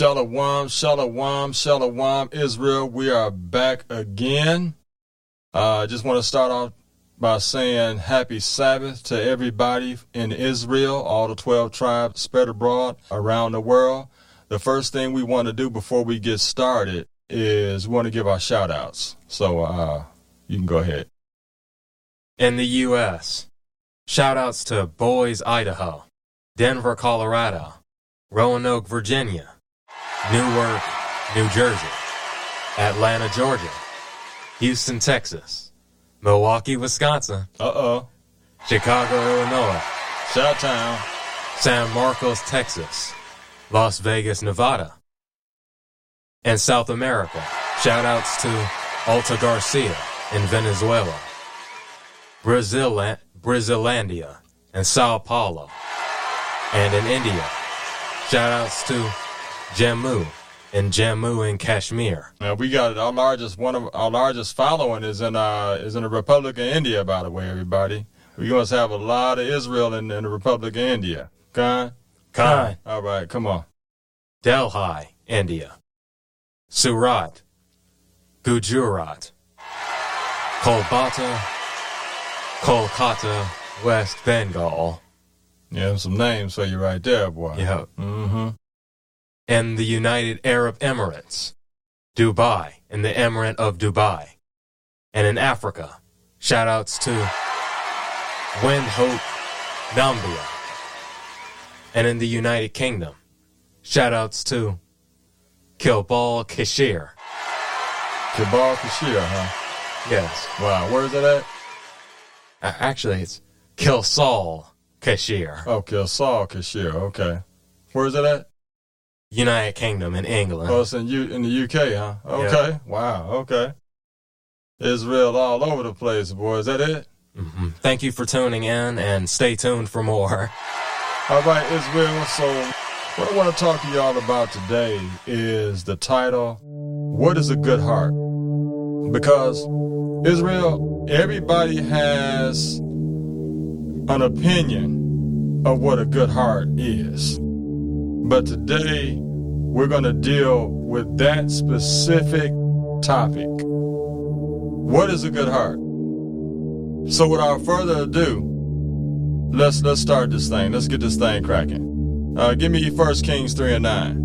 Shalom, shalom, shalom, Israel. We are back again. I uh, just want to start off by saying happy Sabbath to everybody in Israel, all the 12 tribes spread abroad around the world. The first thing we want to do before we get started is we want to give our shout outs. So uh, you can go ahead. In the U.S., shout outs to Boise, Idaho, Denver, Colorado, Roanoke, Virginia, Newark, New Jersey, Atlanta, Georgia, Houston, Texas, Milwaukee, Wisconsin, Uh oh. Chicago, Illinois, Shout town. San Marcos, Texas, Las Vegas, Nevada, and South America. Shout outs to Alta Garcia in Venezuela, Brazil, Brasilandia, and Sao Paulo, and in India. Shout outs to Jammu and Jammu in Kashmir. Now we got our largest one of our largest following is in uh is in the Republic of India, by the way, everybody. We must have a lot of Israel in, in the Republic of India. Khan? Khan. All right, come on. Delhi, India. Surat, Gujarat. Kolkata, Kolkata, West Bengal. Yeah, some names for you right there, boy. Yeah. Mm-hmm. And the United Arab Emirates. Dubai, and the Emirate of Dubai. And in Africa, shout outs to Windhoek, Gambia. And in the United Kingdom, shout outs to Kilbal Kashir. Jabal Kashir, huh? Yes. Wow, where's that at? A- Actually, it's Kilsall Kashir. Oh, Saul Kashir, okay. Where's it at? United Kingdom and England. Oh, it's in U in the UK, huh? Okay. Wow, okay. Israel all over the place, boy. Is that it? Mhm. Thank you for tuning in and stay tuned for more. All right, Israel. So, what I want to talk to y'all about today is the title, What is a Good Heart? Because, Israel, everybody has an opinion of what a good heart is. But today, we're going to deal with that specific topic. What is a good heart? So, without further ado, Let's let's start this thing. Let's get this thing cracking. Uh, give me First Kings three and nine,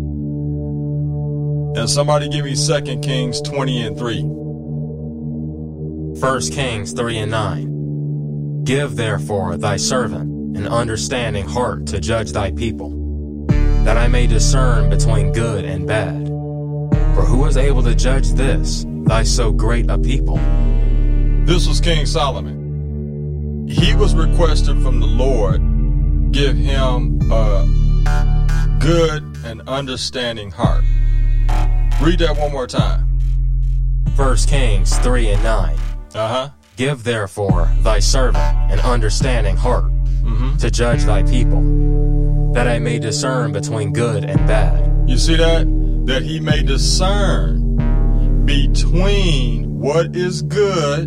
and somebody give me Second Kings twenty and three. 1 Kings 3 and 9. Give therefore thy servant an understanding heart to judge thy people, that I may discern between good and bad. For who is able to judge this, thy so great a people? This was King Solomon. He was requested from the Lord, give him a good and understanding heart. Read that one more time. 1 Kings 3 and 9. Uh huh. Give therefore thy servant an understanding heart Mm-hmm. to judge thy people, that I may discern between good and bad. You see that? That he may discern between what is good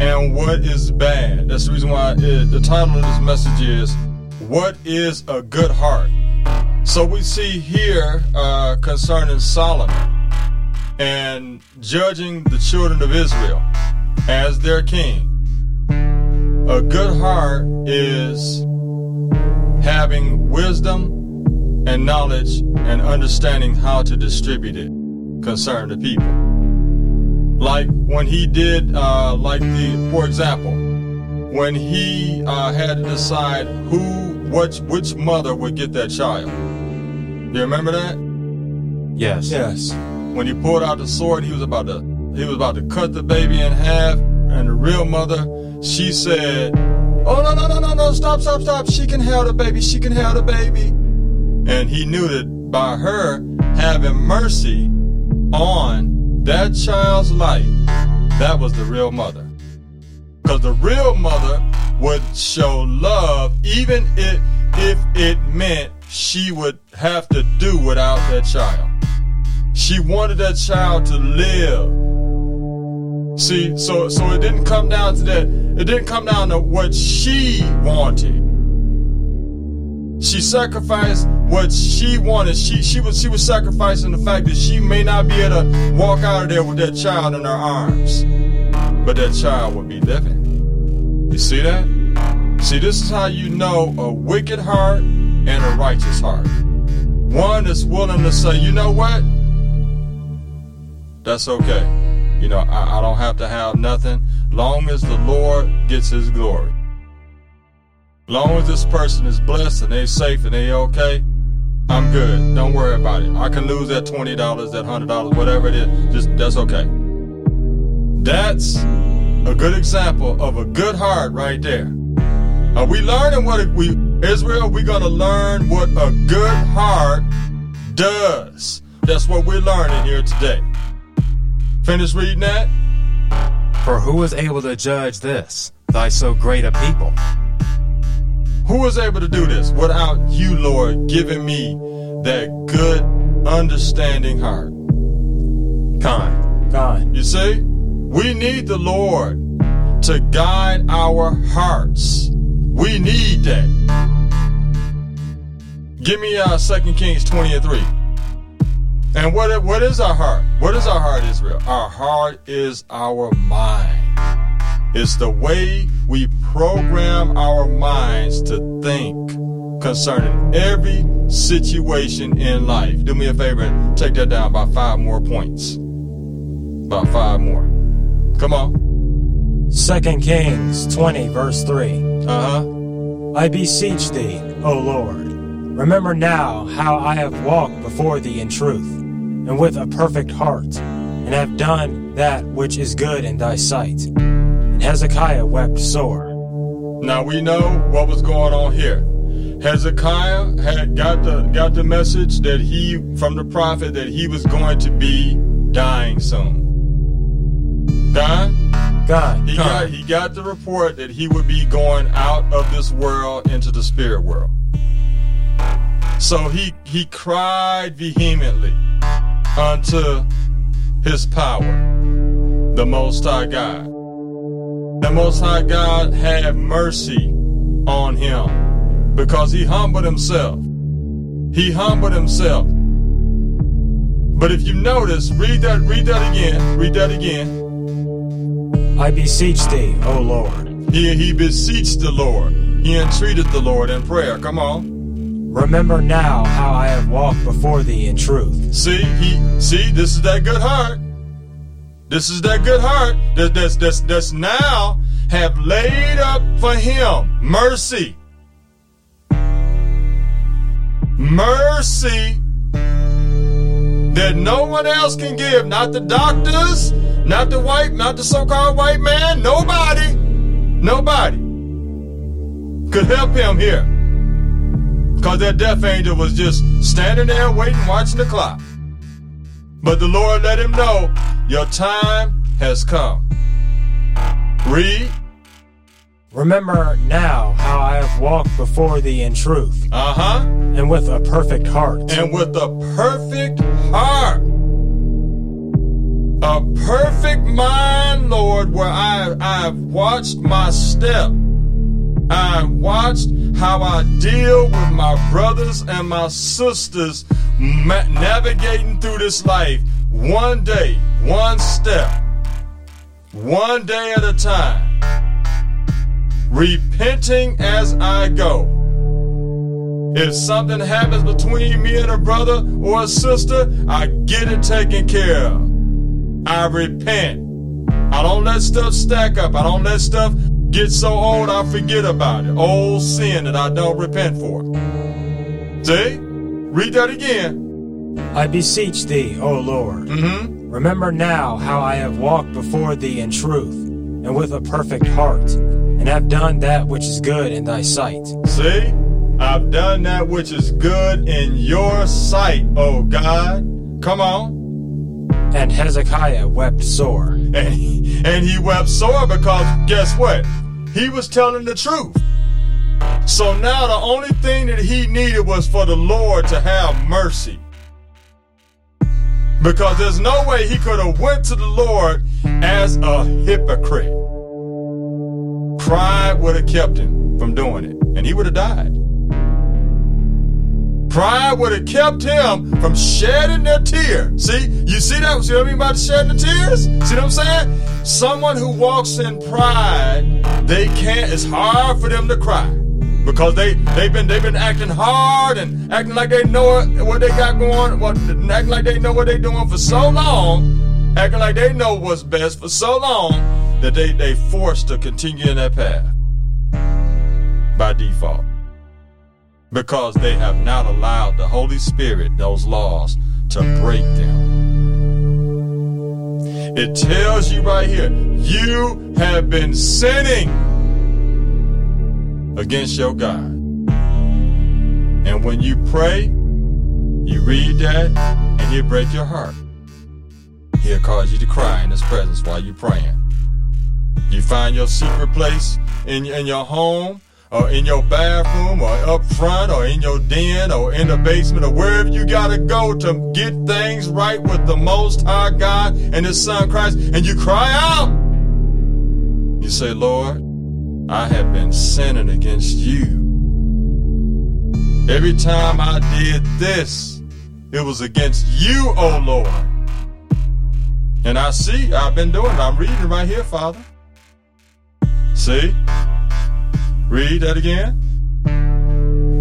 and what is bad. That's the reason why it, the title of this message is What is a Good Heart? So we see here uh, concerning Solomon and judging the children of Israel as their king. A good heart is having wisdom and knowledge and understanding how to distribute it concern the people. Like when he did, uh, like the, for example, when he uh, had to decide who, which, which mother would get that child. You remember that? Yes. Yes. When he pulled out the sword, he was about to he was about to cut the baby in half, and the real mother, she said, "Oh no no no no no! Stop stop stop! She can have the baby. She can have the baby." And he knew that by her having mercy on that child's life, that was the real mother. Because the real mother would show love even if, if it meant she would have to do without that child. She wanted that child to live. See, so so it didn't come down to that. It didn't come down to what she wanted. She sacrificed what she wanted. She she was she was sacrificing the fact that she may not be able to walk out of there with that child in her arms. But that child would be living. You see that? See, this is how you know a wicked heart and a righteous heart. One is willing to say, you know what? That's okay. You know, I, I don't have to have nothing long as the Lord gets his glory. Long as this person is blessed and they safe and they okay, I'm good. Don't worry about it. I can lose that $20, that $100, whatever it is. Just that's okay. That's a good example of a good heart right there. Are we learning what we Israel? We're gonna learn what a good heart does. That's what we're learning here today. Finish reading that. For who is able to judge this, thy so great a people? Who is able to do this without you, Lord, giving me that good, understanding heart? Kind. God. You see, we need the Lord to guide our hearts. We need that. Give me uh, 2 Kings 20 and 3. And what, what is our heart? What is our heart, Israel? Our heart is our mind. It's the way we program our minds to think concerning every situation in life. Do me a favor and take that down by five more points. About five more. Come on. 2 Kings 20, verse 3. Uh huh. I beseech thee, O Lord, remember now how I have walked before thee in truth, and with a perfect heart, and have done that which is good in thy sight. And Hezekiah wept sore. Now we know what was going on here. Hezekiah had got the got the message that he from the prophet that he was going to be dying soon. God, God. he got he got the report that he would be going out of this world into the spirit world. So he he cried vehemently unto his power, the Most High God. The Most High God had mercy on him because he humbled himself. He humbled himself. But if you notice, read that, read that again, read that again. I beseech thee, O Lord, He, he beseeched the Lord. He entreated the Lord in prayer. Come on. Remember now how I have walked before thee in truth. See, he see, this is that good heart. This is that good heart that that's that's that's now have laid up for him mercy. Mercy that no one else can give. Not the doctors, not the white, not the so-called white man, nobody. Nobody could help him here. Because that death angel was just standing there waiting, watching the clock. But the Lord let him know, your time has come. Read. Remember now how I have walked before thee in truth, Uh huh. and with a perfect heart. And with a perfect heart. A perfect mind, Lord, where I, I've watched my step. I've watched how I deal with my brothers and my sisters ma- navigating through this life one day, one step, one day at a time. Repenting as I go. If something happens between me and a brother or a sister, I get it taken care of. I repent. I don't let stuff stack up. I don't let stuff get so old I forget about it. Old sin that I don't repent for. See? Read that again. I beseech thee, O Lord, Mm-hmm. remember now how I have walked before thee in truth, and with a perfect heart, and have done that which is good in thy sight. See? I've done that which is good in your sight, O God. Come on. And Hezekiah wept sore. And he, and he wept sore because guess what? He was telling the truth. So now the only thing that he needed was for the Lord to have mercy. Because there's no way he could have went to the Lord as a hypocrite. Pride would have kept him from doing it, and he would have died. Pride would have kept him from shedding their tears. See, you see that? See what I mean by shedding the tears? See what I'm saying? Someone who walks in pride, they can't. It's hard for them to cry because they they've been they've been acting hard and acting like they know what, what they got going, what acting like they know what they're doing for so long, acting like they know what's best for so long that they they forced to continue in that path by default because they have not allowed the Holy Spirit, those laws, to break them. It tells you right here, you have been sinning against your God. And when you pray, you read that, and he'll break your heart. He'll cause you to cry in his presence while you're praying. You find your secret place in, in your home or in your bathroom or up front or in your den or in the basement or wherever you gotta go to get things right with the most high God and his son Christ and you cry out. You say, Lord, I have been sinning against you. Every time I did this, it was against you, O oh Lord. And I see, I've been doing it. I'm reading right here, Father. See? Read that again.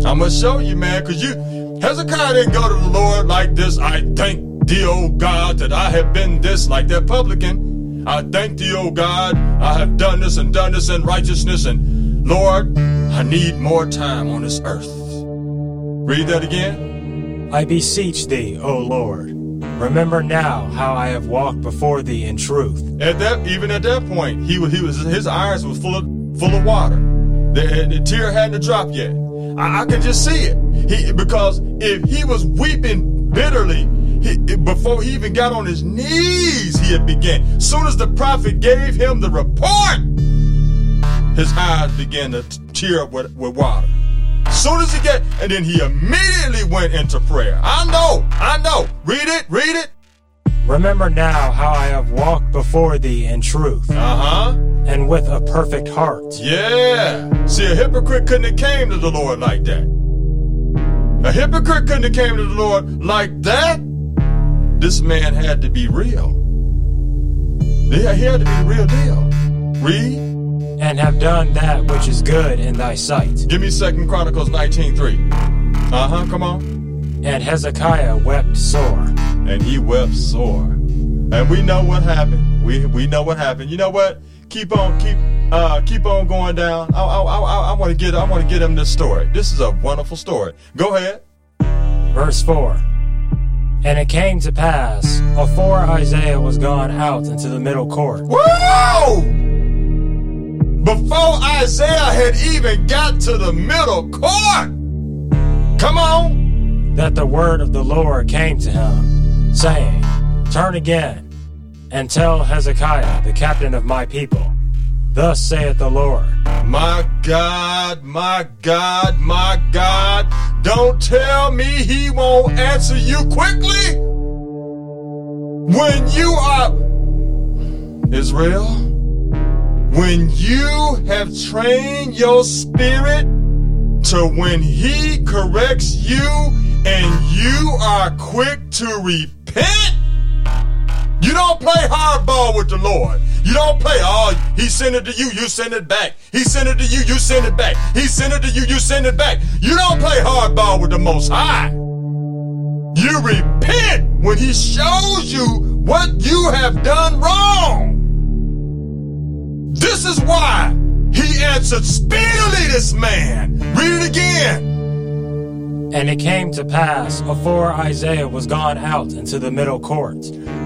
I'm gonna show you, man, because you Hezekiah didn't go to the Lord like this. I thank thee, O God, that I have been this like that publican. I thank thee, O God, I have done this and done this in righteousness, and Lord, I need more time on this earth. Read that again. I beseech thee, O Lord, remember now how I have walked before thee in truth. At that, even at that point, he was, he was his eyes was full of full of water. The, the tear hadn't dropped yet. I, I could just see it. He, because if he was weeping bitterly, he, before he even got on his knees, he had began. Soon as the prophet gave him the report, his eyes began to tear up with, with water. Soon as he get, and then he immediately went into prayer. I know, I know. Read it, read it. Remember now how I have walked before thee in truth. Uh huh. And with a perfect heart. Yeah. See, a hypocrite couldn't have came to the Lord like that. A hypocrite couldn't have came to the Lord like that. This man had to be real. Yeah, he had to be real deal. Read. And have done that which is good in thy sight. Give me Second Chronicles 19.3. Uh-huh, come on. And Hezekiah wept sore and he wept sore. And we know what happened. We we know what happened. You know what? Keep on keep uh keep on going down. I I I, I want to get I want to get him this story. This is a wonderful story. Go ahead. Verse four. And it came to pass afore Isaiah was gone out into the middle court. Whoa! Before Isaiah had even got to the middle court. Come on. That the word of the Lord came to him saying, Turn again, and tell Hezekiah, the captain of my people, Thus saith the Lord. My God, my God, my God, don't tell me he won't answer you quickly. When you are Israel, when you have trained your spirit to when he corrects you and you are quick to repent repent. You don't play hardball with the Lord. You don't play, oh, he sent it to you, you send it back. He sent it to you, you send it back. He sent it to you, you send it back. You don't play hardball with the Most High. You repent when he shows you what you have done wrong. This is why he answered speedily this man. Read it again. And it came to pass, afore Isaiah was gone out into the middle court.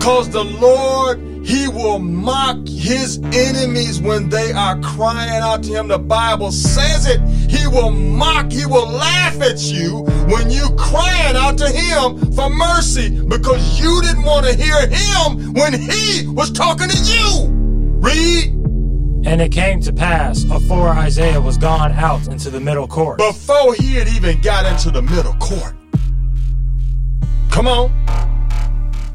Cause the Lord, he will mock his enemies when they are crying out to him. The Bible says it. He will mock, he will laugh at you when you crying out to him for mercy because you didn't want to hear him when he was talking to you. Read. And it came to pass, afore Isaiah was gone out into the middle court. Before he had even got into the middle court. Come on.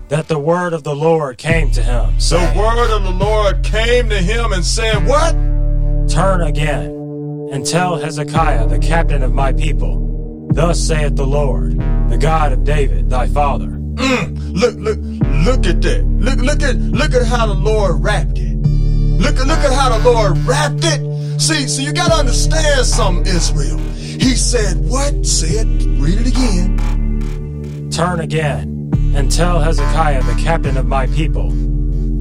That the word of the Lord came to him. Saying, the word of the Lord came to him and said, What? Turn again and tell Hezekiah, the captain of my people, Thus saith the Lord, the God of David, thy father. Mm, look, look, look at that. Look, look at, look at how the Lord wrapped it. Look, look at how the Lord wrapped it. See, so you gotta understand something, Israel. He said, what? Say it, read it again. Turn again, and tell Hezekiah the captain of my people,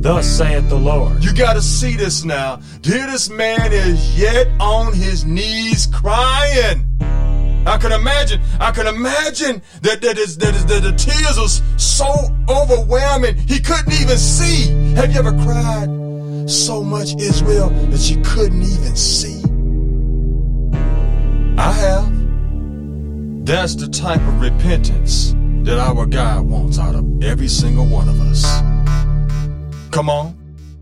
Thus saith the Lord. You got to see this now. Here, this man is yet on his knees crying. I can imagine, I can imagine that, that, is, that, is, that the tears are so overwhelming, he couldn't even see. Have you ever cried so much, Israel, that you couldn't even see? I have. That's the type of repentance that our God wants out of every single one of us. Come on.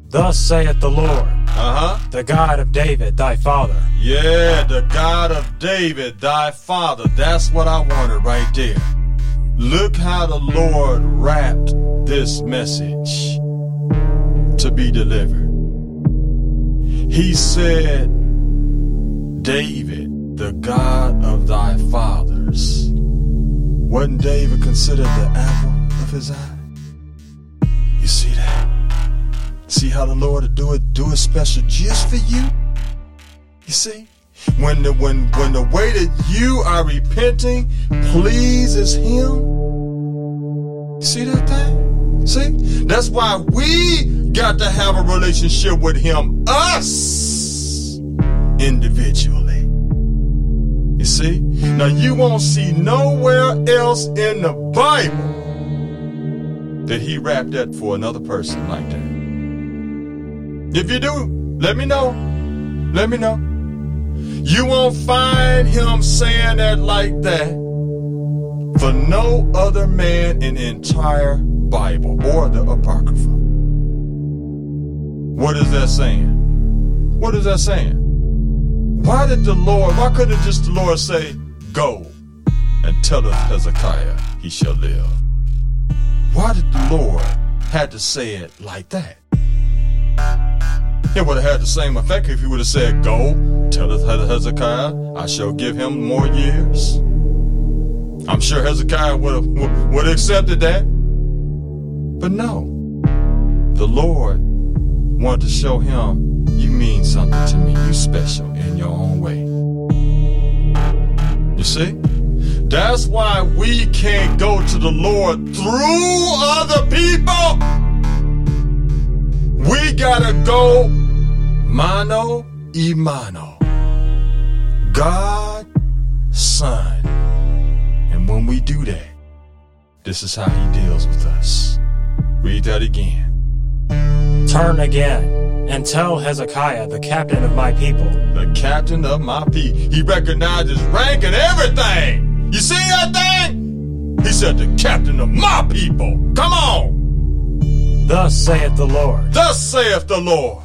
Thus saith the Lord, Uh huh. the God of David, thy father. Yeah, the God of David, thy father. That's what I wanted right there. Look how the Lord wrapped this message to be delivered. He said, David, the God of thy fathers. Wasn't David considered the apple of his eye? You see that? See how the Lord will do it, do it special just for you? You see? When the when when the way that you are repenting pleases him. See that thing? See? That's why we got to have a relationship with him, us individually. You see? Now you won't see nowhere else in the Bible that he wrapped that for another person like that. If you do, let me know. Let me know. You won't find him saying that like that for no other man in the entire Bible or the Apocrypha. What is that saying? What is that saying? Why did the Lord, why couldn't just the Lord say, Go and tell us Hezekiah he shall live? Why did the Lord had to say it like that? It would have had the same effect if he would have said, Go, tell us Hezekiah, I shall give him more years. I'm sure Hezekiah would have, would have accepted that. But no, the Lord wanted to show him, You mean something to me, you special in your own way. You see? That's why we can't go to the Lord through other people. We gotta go mano y mano. God, Son. And when we do that, this is how he deals with us. Read that again. Turn again, and tell Hezekiah the captain of my people. The captain of my people. He recognized his rank and everything. You see that thing? He said, the captain of my people. Come on. Thus saith the Lord, Thus saith the Lord,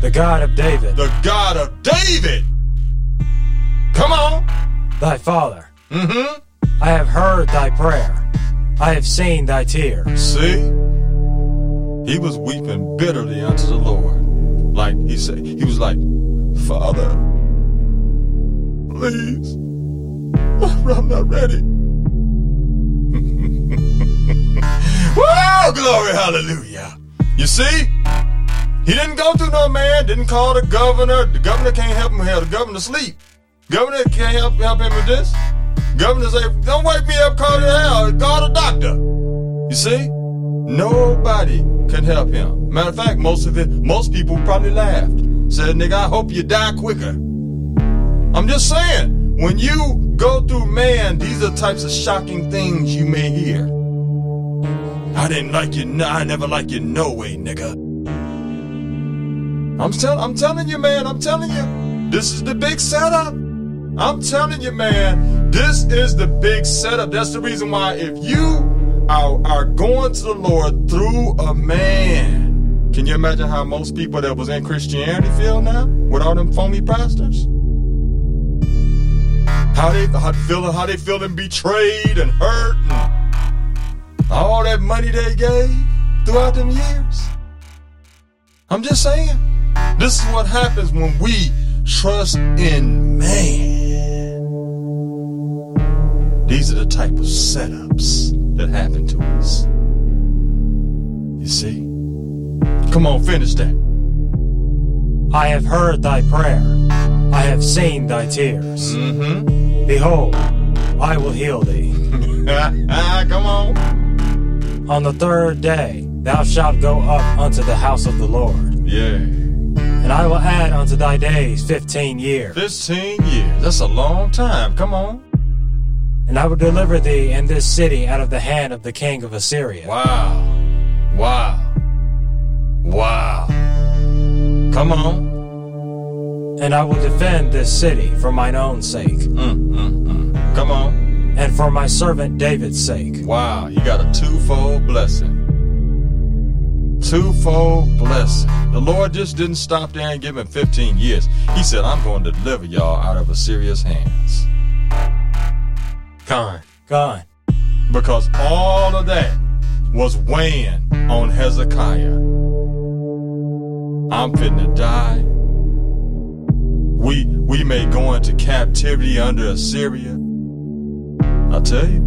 the God of David, the God of David. Come on. thy father. Mm-hmm. I have heard thy prayer. I have seen thy tears. See? He was weeping bitterly unto the Lord. Like he said, he was like, Father, please, I'm not ready. Whoa, glory, hallelujah. You see? He didn't go through no man, didn't call the governor. The governor can't help him here. The governor sleep. Governor can't help, help him with this. Governor say, don't wake me up, call the hell, call the doctor. You see? Nobody can help him. Matter of fact, most of it, most people probably laughed. Said, nigga, I hope you die quicker. I'm just saying, when you go through man, these are types of shocking things you may hear. I didn't like you, no, I never like you, no way, nigga. I'm tell, I'm telling you, man, I'm telling you, this is the big setup. I'm telling you, man, this is the big setup. That's the reason why if you are, are going to the Lord through a man, can you imagine how most people that was in Christianity feel now with all them phony pastors? How they how feeling how they feeling betrayed and hurt and all that money they gave throughout them years. I'm just saying. This is what happens when we trust in man. These are the type of setups that happen to us. You see? Come on, finish that. I have heard thy prayer. I have seen thy tears. Mm-hmm. Behold, I will heal thee. Come on. On the third day thou shalt go up unto the house of the Lord, Yeah. and I will add unto thy days fifteen years. 15 years. That's a long time. Come on. And I will deliver thee and this city out of the hand of the king of Assyria. Wow. Wow. Wow. Come on. And I will defend this city for mine own sake, Mm, mm, mm. Come on. and for my servant David's sake. Wow. You got a twofold blessing. Twofold blessing. The Lord just didn't stop there and give him 15 years. He said, I'm going to deliver y'all out of Assyria's hands. Con. Gone. Because all of that was weighing on Hezekiah. I'm fitting to die. We we may go into captivity under Assyria. I tell you.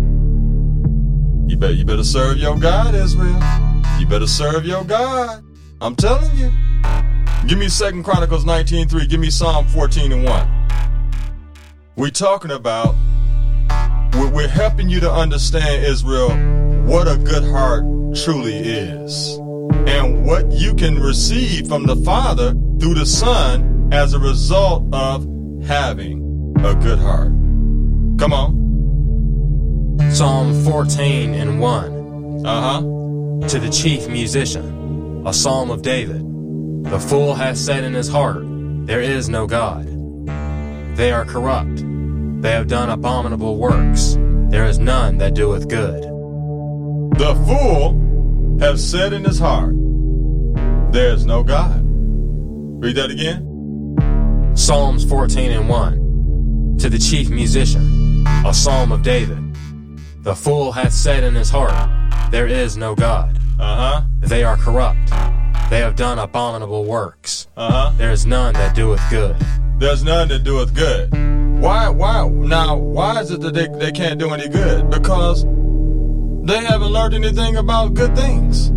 You better you better serve your God, Israel. You better serve your God. I'm telling you. Give me Second Chronicles 19:3. Give me Psalm 14 and 1. We're talking about we're, helping you to understand, Israel, what a good heart truly is. And what you can receive from the Father through the Son as a result of having a good heart. Come on. Psalm 14 and 1. Uh huh. To the chief musician, a psalm of David. The fool hath said in his heart, There is no God. They are corrupt. They have done abominable works. There is none that doeth good. The fool has said in his heart, There is no God. Read that again. Psalms 14 and 1. To the chief musician, a psalm of David. The fool hath said in his heart, There is no God. Uh huh. They are corrupt. They have done abominable works. Uh huh. There is none that doeth good. There's none that doeth good. Why, why, now, why is it that they, they can't do any good? Because they haven't learned anything about good things.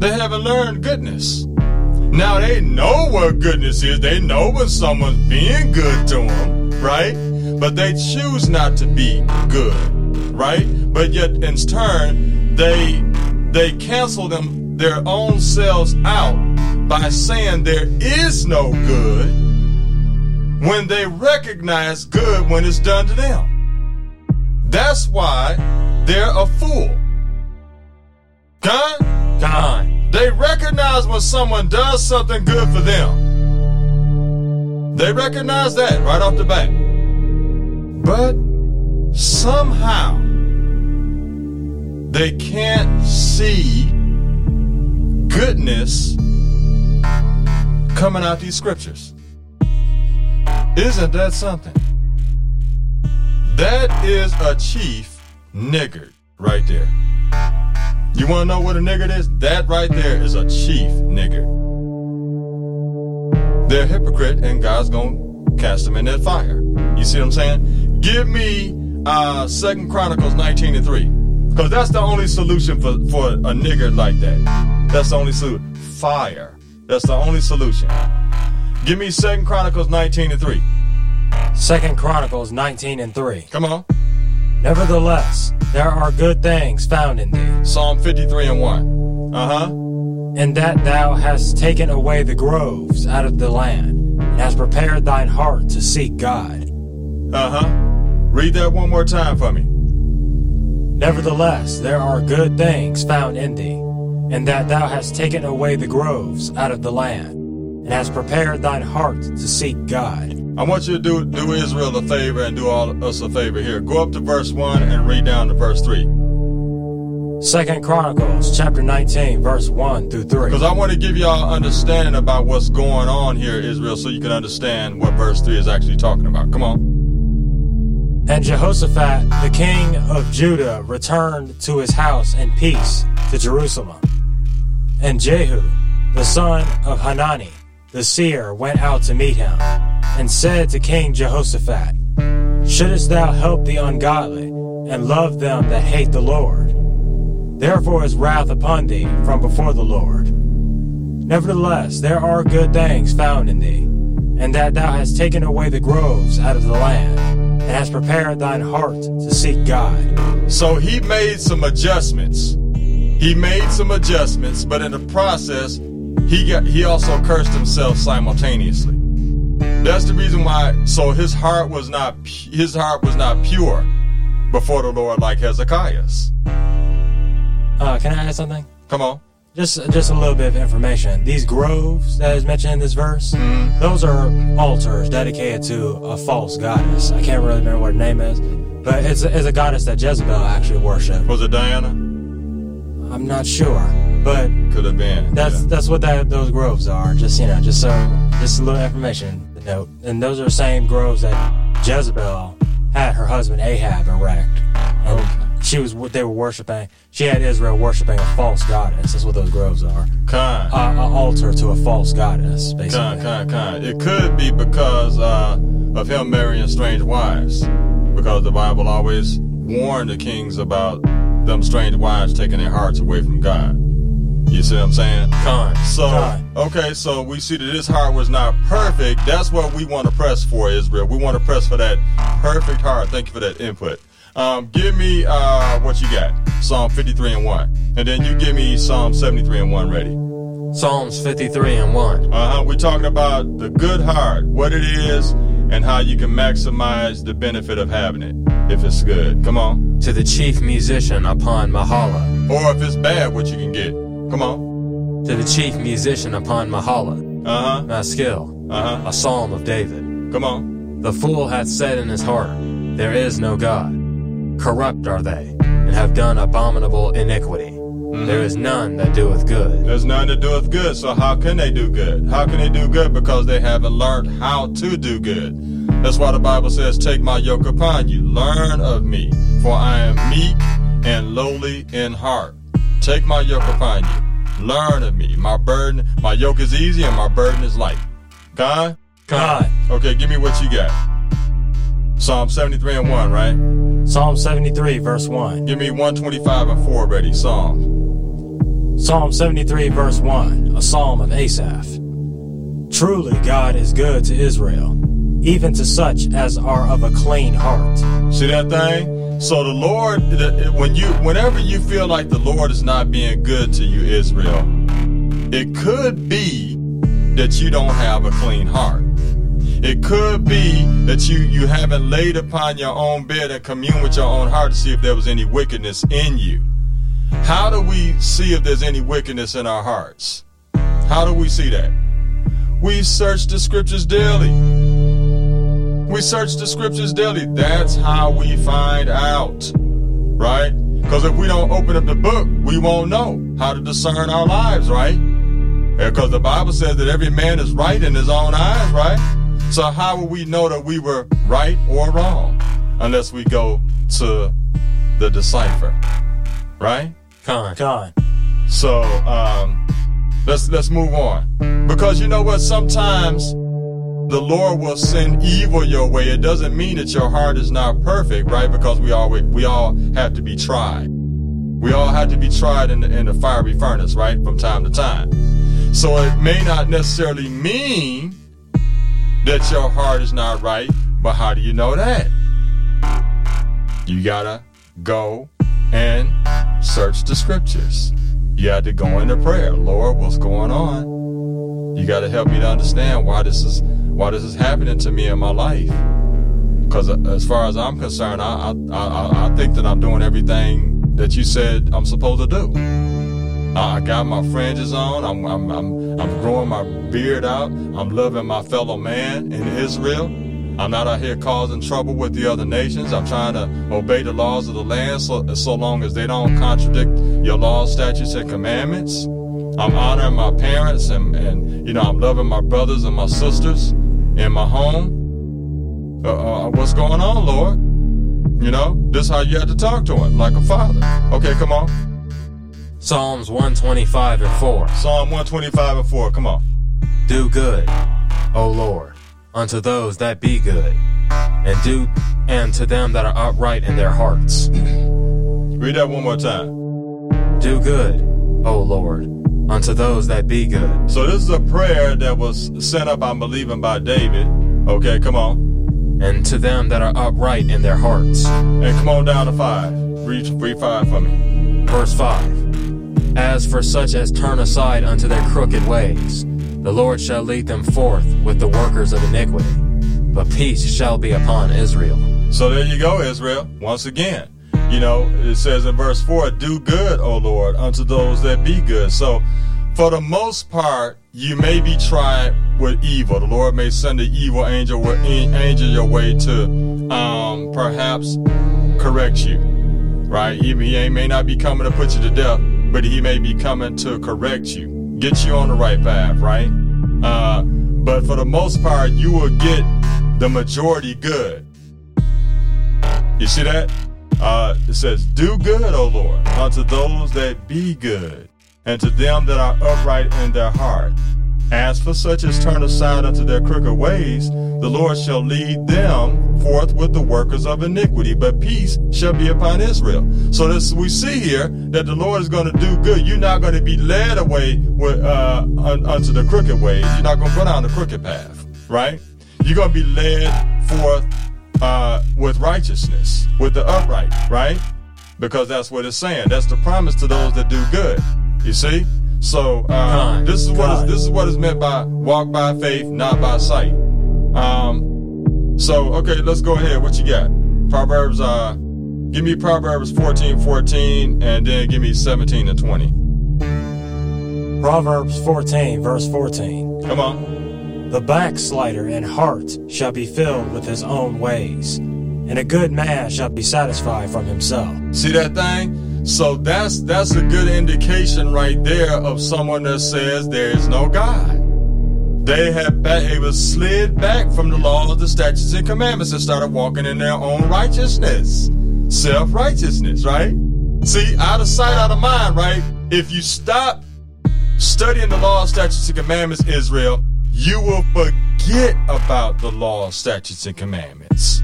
They haven't learned goodness. Now they know what goodness is. They know when someone's being good to them, right? But they choose not to be good, right? But yet in turn, they, they cancel them, their own selves out by saying there is no good when they recognize good when it's done to them. That's why they're a fool. Con? Gone. They recognize when someone does something good for them. They recognize that right off the bat. But somehow they can't see goodness coming out these scriptures. Isn't that something? That is a chief niggard right there. You want to know what a niggard is? That right there is a chief niggard. They're a hypocrite, and God's going to cast them in that fire. You see what I'm saying? Give me uh Second Chronicles 19 and 3. Because that's the only solution for, for a niggard like that. That's the only solution. Fire. That's the only solution. Give me Second Chronicles 19 and 3. Second Chronicles 19 and 3. Come on. Nevertheless, there are good things found in thee, Psalm 53 and 1. Uh huh. And that thou hast taken away the groves out of the land, and hast prepared thine heart to seek God. Uh huh. Read that one more time for me. Nevertheless, there are good things found in thee, and that thou hast taken away the groves out of the land, and hast prepared thine heart to seek God. I want you to do do Israel a favor and do all us a favor here. Go up to verse one and read down to verse three. Second Chronicles chapter 19, verse 1 through 3. Because I want to give y'all understanding about what's going on here, Israel, so you can understand what verse three is actually talking about. Come on. And Jehoshaphat, the king of Judah, returned to his house in peace to Jerusalem. And Jehu, the son of Hanani, the seer, went out to meet him, and said to King Jehoshaphat, Shouldest thou help the ungodly, and love them that hate the Lord. Therefore is wrath upon thee from before the Lord. Nevertheless, there are good things found in thee, and that thou hast taken away the groves out of the land, and hast prepared thine heart to seek God. So he made some adjustments. He made some adjustments, but in the process, he got he also cursed himself simultaneously. That's the reason why. So his heart was not his heart was not pure before the Lord like Hezekiah's. Uh, can I add something? Come on. Just, just a little bit of information. These groves that is mentioned in this verse, Mhm. those are altars dedicated to a false goddess. I can't really remember what her name is, but it's it's a goddess that Jezebel actually worshipped. Was it Diana? I'm not sure, but Could have been. that's yeah. that's what that those groves are. Just you know, just so just a little information to note. And those are the same groves that Jezebel had her husband Ahab erect. And Okay. She was they were worshiping. She had Israel worshiping a false goddess. That's what those groves are. kind. Uh, an altar to a false goddess, basically. Kind, kind, kind. It could be because uh, of him marrying strange wives, because the Bible always warned the kings about them strange wives taking their hearts away from God. You see what I'm saying? Con. So Con. okay, so we see that this heart was not perfect. That's what we want to press for, Israel. We want to press for that perfect heart. Thank you for that input. Um, give me uh, what you got, Psalm 53 and one, and then you give me Psalm 73 and one ready. Psalms 53 and 1. Uh-huh. We're talking about the good heart, what it is, and how you can maximize the benefit of having it if it's good. Come on. To the chief musician upon Mahala. Or if it's bad, what you can get. Come on. To the chief musician upon Mahala. Uh-huh. Maskil. Uh-huh. A psalm of David. Come on. The fool hath said in his heart, There is no God. Corrupt are they, and have done abominable iniquity. There is none that doeth good. There's none that doeth good, so how can they do good? How can they do good? Because they haven't learned how to do good. That's why the Bible says, Take my yoke upon you. Learn of me, for I am meek and lowly in heart. Take my yoke upon you. Learn of me. My burden, my yoke is easy and my burden is light. God? God. Okay, give me what you got. Psalm 73 and 1, right? Psalm 73, verse 1. Give me 125 and 4 ready. Psalm. Psalm 73, verse 1, a psalm of Asaph. Truly, God is good to Israel, even to such as are of a clean heart. See that thing? So the Lord, when you, whenever you feel like the Lord is not being good to you, Israel, it could be that you don't have a clean heart. It could be that you you haven't laid upon your own bed and commune with your own heart to see if there was any wickedness in you. How do we see if there's any wickedness in our hearts? How do we see that? We search the scriptures daily. We search the scriptures daily. That's how we find out. Right? Because if we don't open up the book, we won't know how to discern our lives, right? Because the Bible says that every man is right in his own eyes, right? So how will we know that we were right or wrong? Unless we go to the decipher. Right? Con. God. So um, let's let's move on because you know what? Sometimes the Lord will send evil your way. It doesn't mean that your heart is not perfect, right? Because we all we all have to be tried. We all have to be tried in the, in the fiery furnace, right, from time to time. So it may not necessarily mean that your heart is not right, but how do you know that? You gotta go and search the scriptures. You had to go into prayer. Lord, what's going on? You got to help me to understand why this is why this is happening to me in my life. Because uh, as far as I'm concerned, I, I I I think that I'm doing everything that you said I'm supposed to do. I I got my fringes on. I'm I'm I'm I'm growing my beard out. I'm loving my fellow man in Israel. I'm not out here causing trouble with the other nations. I'm trying to obey the laws of the land so, so long as they don't contradict your laws, statutes, and commandments. I'm honoring my parents and, and you know, I'm loving my brothers and my sisters in my home. Uh, uh, what's going on, Lord? You know, this is how you had to talk to him, like a father. Okay, come on. Psalms 125 and 4. Psalm 125 and 4, come on. Do good, O Lord, unto those that be good, and do and to them that are upright in their hearts. Read that one more time. Do good, O Lord, unto those that be good. So this is a prayer that was sent up, I'm believing, by David. Okay, come on. And to them that are upright in their hearts. And come on down to five. Read, read five for me. Verse 5 As for such as turn aside unto their crooked ways, the Lord shall lead them forth with the workers of iniquity, but peace shall be upon Israel. So there you go, Israel. Once again, you know, it says in verse 4 Do good, O Lord, unto those that be good. So for the most part, you may be tried with evil. The Lord may send an evil angel with angel your way to um, perhaps correct you, right? He, he may not be coming to put you to death, but he may be coming to correct you, get you on the right path, right? Uh, but for the most part, you will get the majority good. You see that? Uh, it says, Do good, O Lord, unto those that be good, and to them that are upright in their heart. As for such as turn aside unto their crooked ways, the Lord shall lead them forth with the workers of iniquity, but peace shall be upon Israel. So this we see here that the Lord is going to do good. You're not going to be led away with, uh, un, unto the crooked ways. You're not going to go down the crooked path, right? You're going to be led forth uh, with righteousness, with the upright, right? Because that's what it's saying. That's the promise to those that do good. You see? So uh, this is what is, this is what is meant by walk by faith, not by sight. Um, so okay, let's go ahead. What you got? Proverbs. Uh, give me Proverbs 14, 14, and then give me 17 and 20. Proverbs 14, verse 14. Come on. The backslider in heart shall be filled with his own ways, and a good man shall be satisfied from himself. See that thing? So that's that's a good indication right there of someone that says there is no God. They have they was slid back from the laws, the statutes, and commandments and started walking in their own righteousness, self righteousness, right? See, out of sight, out of mind, right? If you stop studying the law, statutes, and commandments, Israel, you will forget about the law, statutes, and commandments.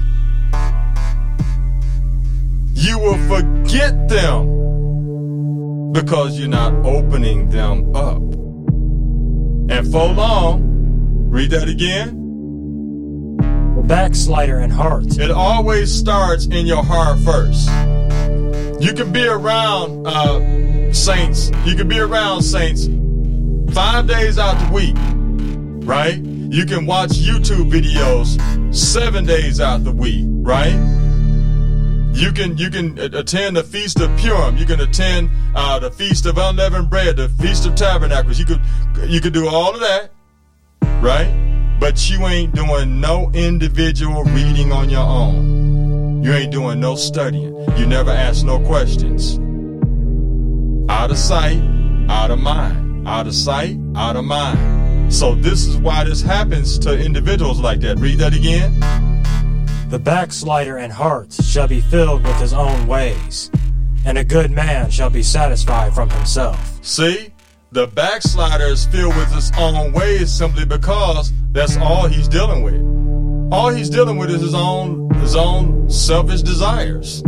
You will forget them because you're not opening them up. And for long, read that again. The backslider in heart. It always starts in your heart first. You can be around uh, saints. You can be around saints five days out the week right? You can watch YouTube videos seven days out the week, right? You can you can attend the feast of Purim. You can attend uh, the feast of unleavened bread, the feast of tabernacles. You could you could do all of that, right? But you ain't doing no individual reading on your own. You ain't doing no studying. You never ask no questions. Out of sight, out of mind. Out of sight, out of mind. So this is why this happens to individuals like that. Read that again. The backslider in heart shall be filled with his own ways, and a good man shall be satisfied from himself. See? The backslider is filled with his own ways simply because that's all he's dealing with. All he's dealing with is his own his own selfish desires.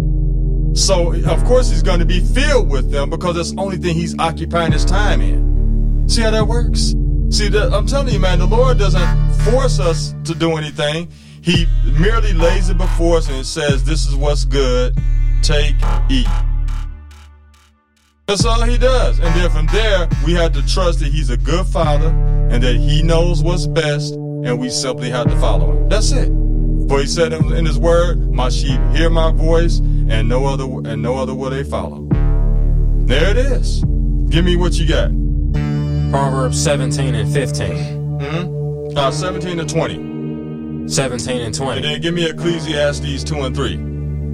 So of course he's going to be filled with them because that's the only thing he's occupying his time in. See how that works? See, the, I'm telling you, man, the Lord doesn't force us to do anything. He merely lays it before us and says, This is what's good. Take, eat. That's all he does. And then from there, we have to trust that he's a good father and that he knows what's best, and we simply have to follow him. That's it. For he said in his word, My sheep hear my voice, and no other and no other will they follow. There it is. Give me what you got. Proverbs 17 and 15. Mm-hmm. Uh, 17 and 20. 17 and 20. And then give me Ecclesiastes 2 and 3.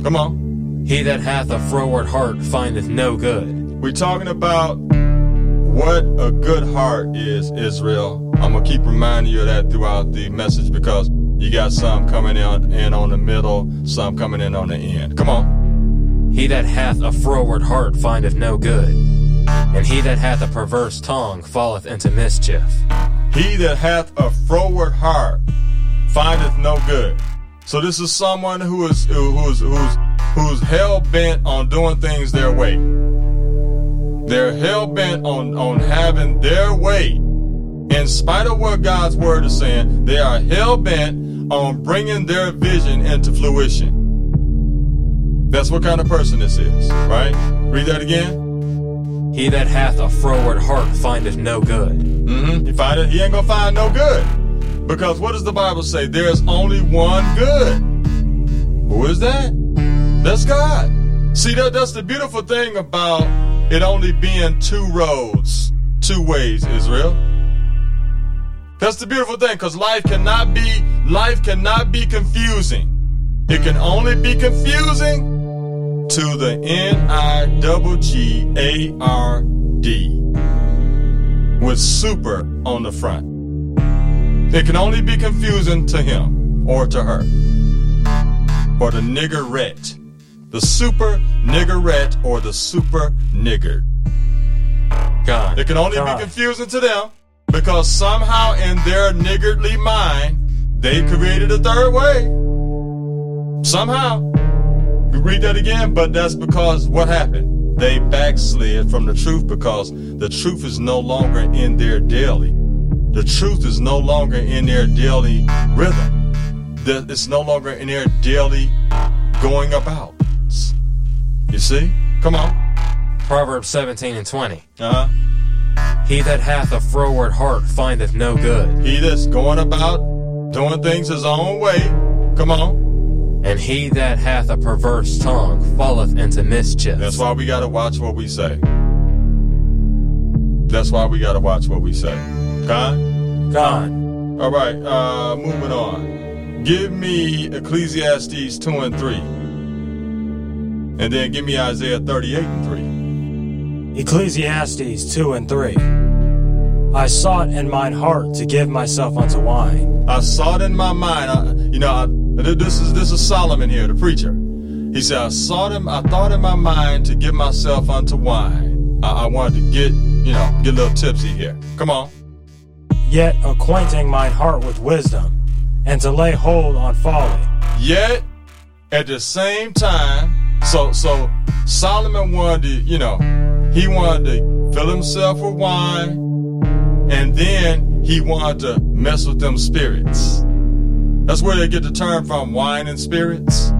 Come on. He that hath a froward heart findeth no good. We're talking about what a good heart is, Israel. I'm going to keep reminding you of that throughout the message because you got some coming in, in on the middle, some coming in on the end. Come on. He that hath a froward heart findeth no good and he that hath a perverse tongue falleth into mischief. He that hath a froward heart findeth no good. So this is someone who is who's who's who's hell bent on doing things their way. They're hell bent on on having their way. In spite of what God's word is saying, they are hell bent on bringing their vision into fruition. That's what kind of person this is, right? Read that again. He that hath a froward heart findeth no good. Mm-hmm. You find it? He ain't gonna find no good. Because what does the Bible say? There's only one good. Who is that? That's God. See, that, that's the beautiful thing about it only being two roads, two ways, Israel. That's the beautiful thing, because life cannot be life cannot be confusing. It can only be confusing to the N I double G A R D with super on the front. It can only be confusing to him or to her. Or the niggerette. The super niggerette or the super nigger. God. It can only God. be confusing to them because somehow in their niggardly mind, they created a third way. Somehow. You read that again, but that's because what happened? They backslid from the truth because the truth is no longer in their daily. The truth is no longer in their daily rhythm. It's no longer in their daily going about. You see? Come on. Proverbs 17 and 20. Uh huh. He that hath a froward heart findeth no good, He that's going about doing things his own way. Come on. And he that hath a perverse tongue falleth into mischief. That's why we gotta watch what we say. That's why we gotta watch what we say. Con? God. All right, uh, moving on. Give me Ecclesiastes 2 and 3. And then give me Isaiah 38 and 3. Ecclesiastes 2 and 3. I sought in mine heart to give myself unto wine. I sought in my mind. I, you know, I, this is this is Solomon here, the preacher. He said, "I sought him. I thought in my mind to give myself unto wine. I, I wanted to get, you know, get a little tipsy here. Come on. Yet acquainting mine heart with wisdom, and to lay hold on folly. Yet, at the same time, so so Solomon wanted to, you know, he wanted to fill himself with wine, and then he wanted to mess with them spirits. That's where they get the term from, wine and spirits.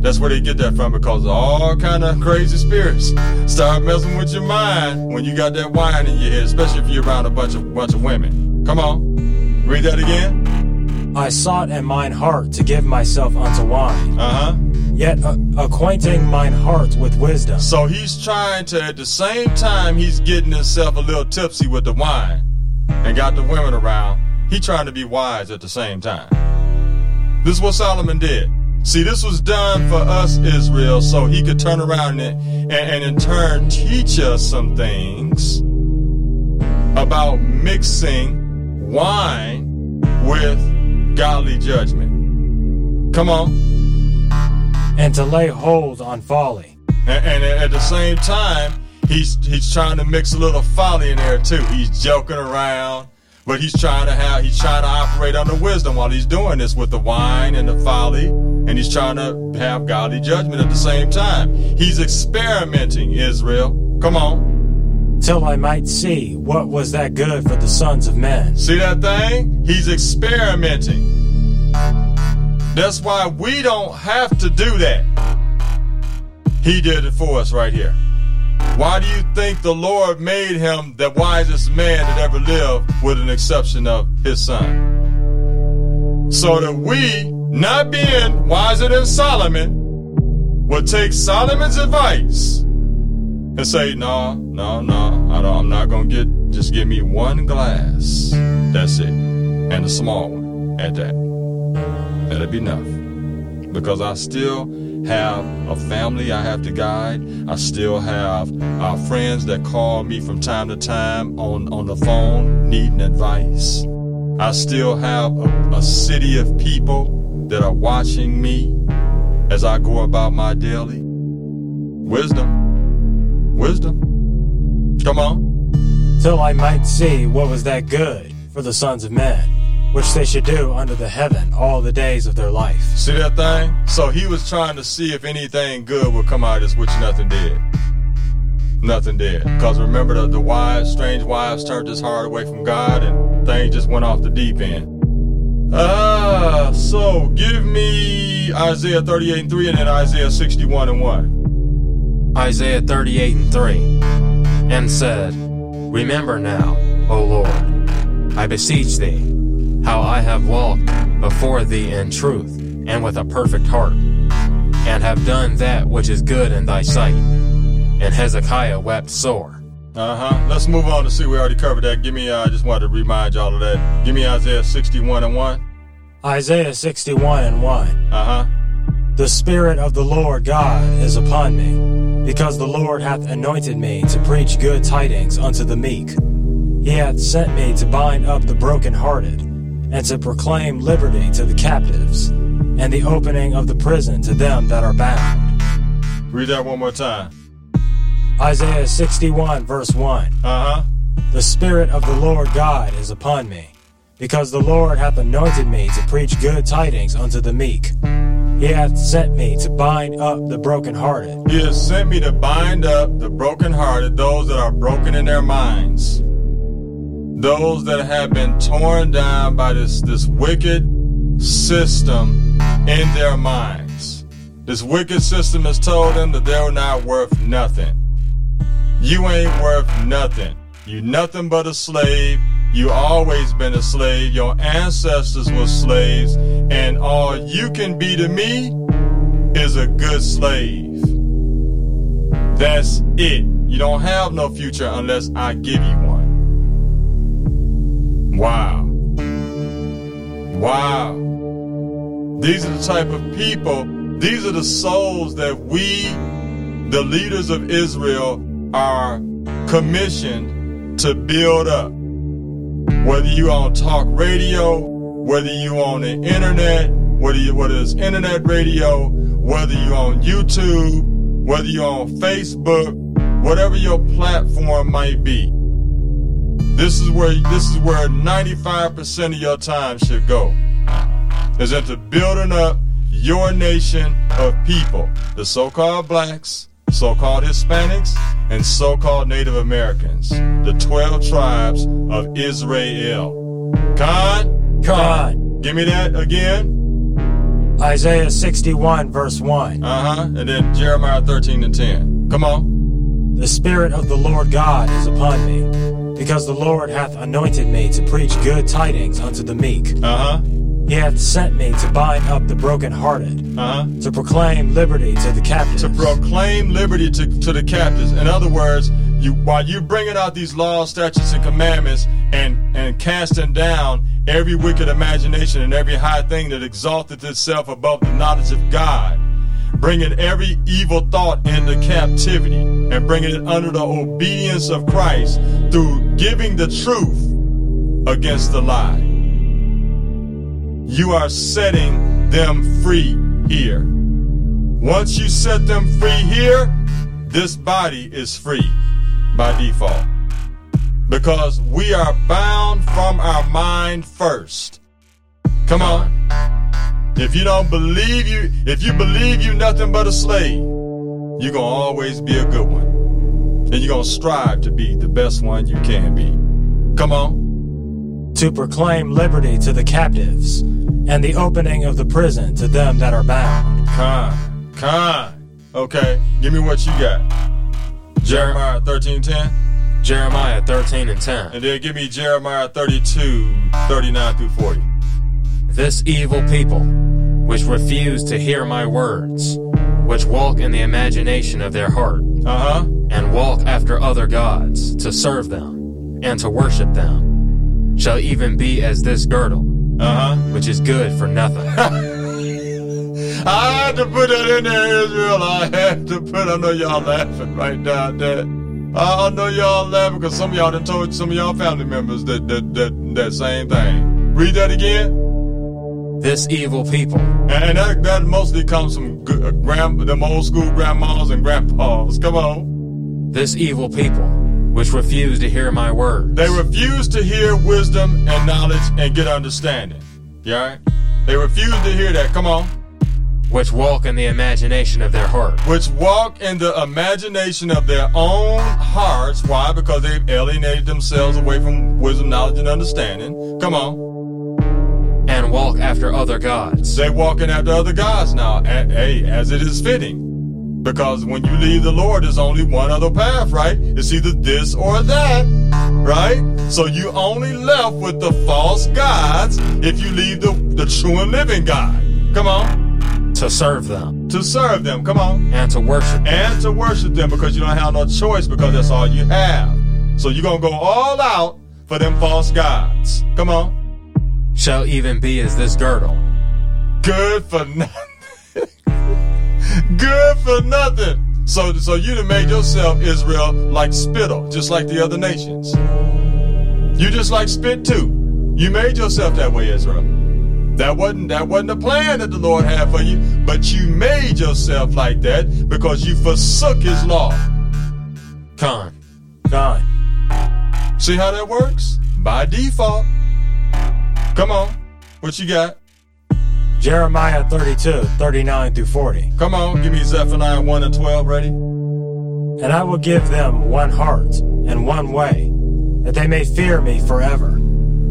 That's where they get that from because all kind of crazy spirits start messing with your mind when you got that wine in your head, especially if you're around a bunch of bunch of women. Come on, read that again. I sought in mine heart to give myself unto wine. Uh huh. Yet a- acquainting mine heart with wisdom. So he's trying to, at the same time, he's getting himself a little tipsy with the wine and got the women around. He trying to be wise at the same time. This is what Solomon did. See, this was done for us, Israel, so he could turn around and, and, and in turn teach us some things about mixing wine with godly judgment. Come on. and to lay hold on folly. And, and at the same time, he's he's trying to mix a little folly in there too. He's joking around, but he's trying to have he's trying to operate under wisdom while he's doing this with the wine and the folly, and he's trying to have godly judgment at the same time. He's experimenting, Israel. Come on, till I might see what was that good for the sons of men. see that thing? He's experimenting. That's why we don't have to do that. He did it for us right here. Why do you think the Lord made him the wisest man that ever lived, with an exception of his son? So that we, not being wiser than Solomon, would take Solomon's advice and say, no, no, no, I don't, I'm not going to get, just give me one glass. That's it. And a small one at that. That'll be enough. Because I still have a family I have to guide. I still have uh, friends that call me from time to time on, on the phone needing advice. I still have a, a city of people that are watching me as I go about my daily. Wisdom. Wisdom. Come on. till I might see what was that good for the sons of men, which they should do under the heaven all the days of their life. See that thing? So he was trying to see if anything good would come out of this, which nothing did. Nothing did. Because remember the, the wives, strange wives turned his heart away from God and things just went off the deep end. Ah, so give me Isaiah 38 and 3 and then Isaiah 61 and 1. Isaiah 38 and 3, and said, Remember now, O Lord, I beseech thee, how I have walked before thee in truth and with a perfect heart, and have done that which is good in thy sight. And Hezekiah wept sore. Uh huh. Let's move on to see. We already covered that. Give me, uh, I just wanted to remind y'all of that. Give me Isaiah 61 and 1. Isaiah 61 and 1. Uh huh. The Spirit of the Lord God is upon me, because the Lord hath anointed me to preach good tidings unto the meek. He hath sent me to bind up the brokenhearted, and to proclaim liberty to the captives, and the opening of the prison to them that are bound. Read that one more time. Isaiah 61 verse 1. Uh huh. The Spirit of the Lord God is upon me, because the Lord hath anointed me to preach good tidings unto the meek. He hath sent me to bind up the brokenhearted, He has sent me to bind up the brokenhearted, those that are broken in their minds, those that have been torn down by this, this wicked system in their minds. This wicked system has told them that they're not worth nothing. You ain't worth nothing. You nothing but a slave. You always been a slave. Your ancestors were slaves. And all you can be to me is a good slave. That's it. You don't have no future unless I give you one. Wow. Wow. These are the type of people, these are the souls that we, the leaders of Israel, are commissioned to build up. Whether you on talk radio, whether you on the internet, whether you whether it's internet radio, whether you on YouTube, whether you on Facebook, whatever your platform might be. This is where this is where 95% of your time should go. Is into building up your nation of people, the so-called blacks, so-called Hispanics, and so-called Native Americans, the 12 tribes of Israel. Con, Con. give me that again. Isaiah 61 verse 1. Uh-huh. And then Jeremiah 13 and 10. Come on. The Spirit of the Lord God is upon me, because the Lord hath anointed me to preach good tidings unto the meek. Uh-huh. He hath sent me to bind up the brokenhearted, Uh-huh. to proclaim liberty to the captives, to proclaim liberty to, to the captives. In other words, you while you're bringing out these laws, statutes, and commandments, and and casting down every wicked imagination and every high thing that exalteth itself above the knowledge of God, bringing every evil thought into captivity and bringing it under the obedience of Christ through giving the truth against the lie. You are setting them free here. Once you set them free here, this body is free by default. Because we are bound from our mind first. Come on. If you don't believe you, if you believe you nothing but a slave, you're gonna always be a good one. And you're gonna strive to be the best one you can be. Come on. to proclaim liberty to the captives, and the opening of the prison to them that are bound. Con. Con. Okay. Give me what you got. Jeremiah 13:10. Jeremiah 13 and 10. And then give me Jeremiah 32, 39 through 40. This evil people, which refuse to hear my words, which walk in the imagination of their heart, Uh huh. And walk after other gods to serve them and to worship them, shall even be as this girdle, Uh huh. which is good for nothing. I had to put that in there, Israel. I had to put. I know y'all laughing right now at that. I know y'all laughing because some of y'all done told some of y'all family members that that that, that same thing. Read that again. this evil people, And that, that mostly comes from good, uh, grand, them old school grandmas and grandpas. Come on. This evil people, which refuse to hear my words. They refuse to hear wisdom and knowledge and get understanding. You alright? They refuse to hear that. Come on. which walk in the imagination of their heart. Which walk in the imagination of their own hearts. Why? Because they've alienated themselves away from wisdom, knowledge, and understanding. Come on. and walk after other gods. They walking after other gods now. Hey, as it is fitting. Because when you leave the Lord, there's only one other path, right? It's either this or that, right? So you only left with the false gods if you leave the, the true and living God. Come on. to serve them To serve them. Come on. and to worship them. And to worship them because you don't have no choice because that's all you have. So you're going to go all out for them false gods. Come on. shall even be as this girdle. Good for nothing. Good for nothing. So, so you done made yourself Israel like spittle, just like the other nations. You just like spit too. You made yourself that way, Israel. That wasn't that wasn't the plan that the Lord had for you, but you made yourself like that because you forsook His law. Con. Gone. See how that works? By default. Come on, what you got? Jeremiah 32, 39 through 40. Come on, give me Zephaniah 1 and 12 ready. And I will give them one heart and one way, that they may fear me forever,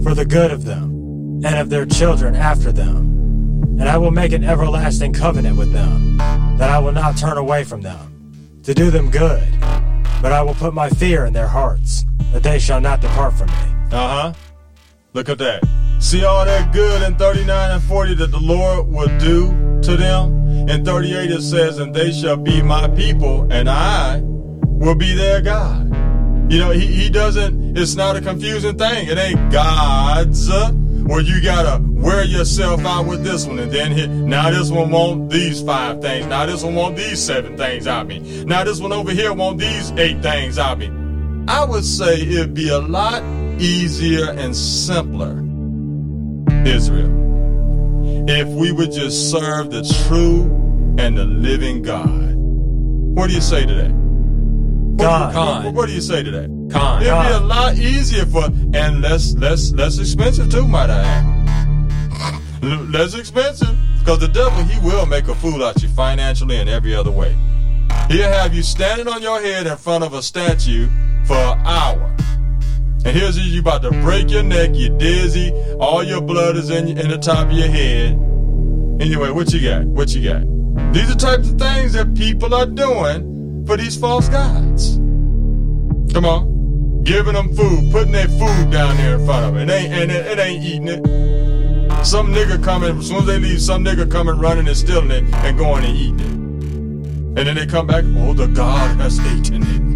for the good of them, and of their children after them. And I will make an everlasting covenant with them, that I will not turn away from them, to do them good. But I will put my fear in their hearts, that they shall not depart from me. Uh huh. Look at that. See all that good in 39 and 40 that the Lord will do to them? In 38 it says, And they shall be my people, and I will be their God. You know, he, he doesn't, it's not a confusing thing. It ain't God's, uh, where you gotta wear yourself out with this one, and then hit, now this one want these five things, now this one want these seven things out me, now this one over here want these eight things out me. I would say it'd be a lot easier and simpler, Israel, if we would just serve the true and the living God. What do you say to that? What, God. what- what, what do you say to that? Con. It'd be a lot easier for and less less less expensive too, might I add. L- less expensive because the devil he will make a fool out you financially and every other way. He'll have you standing on your head in front of a statue for an hour. And here's you about to break your neck, you're dizzy, all your blood is in, in the top of your head. Anyway, what you got? What you got? These are types of things that people are doing for these false gods. Come on. Giving them food, putting their food down there in front of them. It ain't, and it, it ain't eating it. Some nigga coming, as soon as they leave, some nigga coming running and stealing it and going and eating it. And then they come back, oh, the God has eaten it.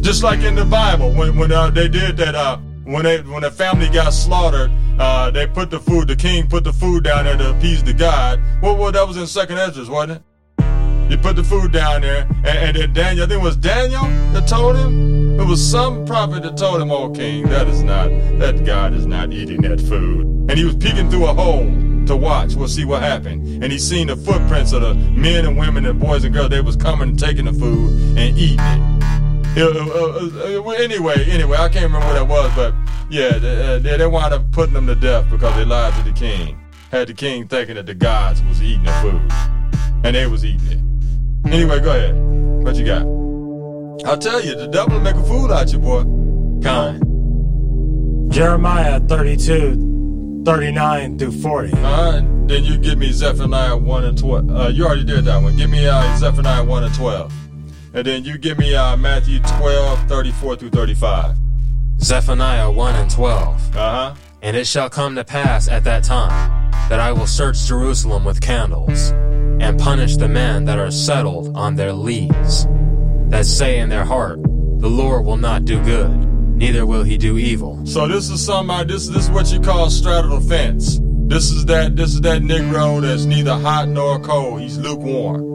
Just like in the Bible, when when uh, they did that, uh, when they when the family got slaughtered, uh, they put the food, the king put the food down there to appease the God. Well, well that was in Second Ezra, wasn't it? He put the food down there, and, and then Daniel, I think it was Daniel that told him. It was some prophet that told him, "Oh, king, that is not that God is not eating that food." And he was peeking through a hole to watch. We'll see what happened. And he seen the footprints of the men and women and boys and girls. They was coming and taking the food and eating it. Uh, uh, anyway, anyway, I can't remember what that was, but yeah, they, uh, they, wound up putting them to death because they lied to the king. Had the king thinking that the gods was eating the food, and they was eating it. Anyway, go ahead. What you got? I'll tell you, the devil will make a fool out you, boy. Con. Jeremiah 32, 39 through 40. Uh, then you give me Zephaniah 1 and 12. Uh, you already did that one. Give me uh, Zephaniah 1 and 12. And then you give me uh, Matthew 12, 34 through 35. Zephaniah 1 and 12. Uh huh. And it shall come to pass at that time that I will search Jerusalem with candles, and punish the men that are settled on their lees, that say in their heart, The Lord will not do good, neither will he do evil. So this is somebody. This this is what you call straddle the fence. This is that. This is that Negro that's neither hot nor cold. He's lukewarm.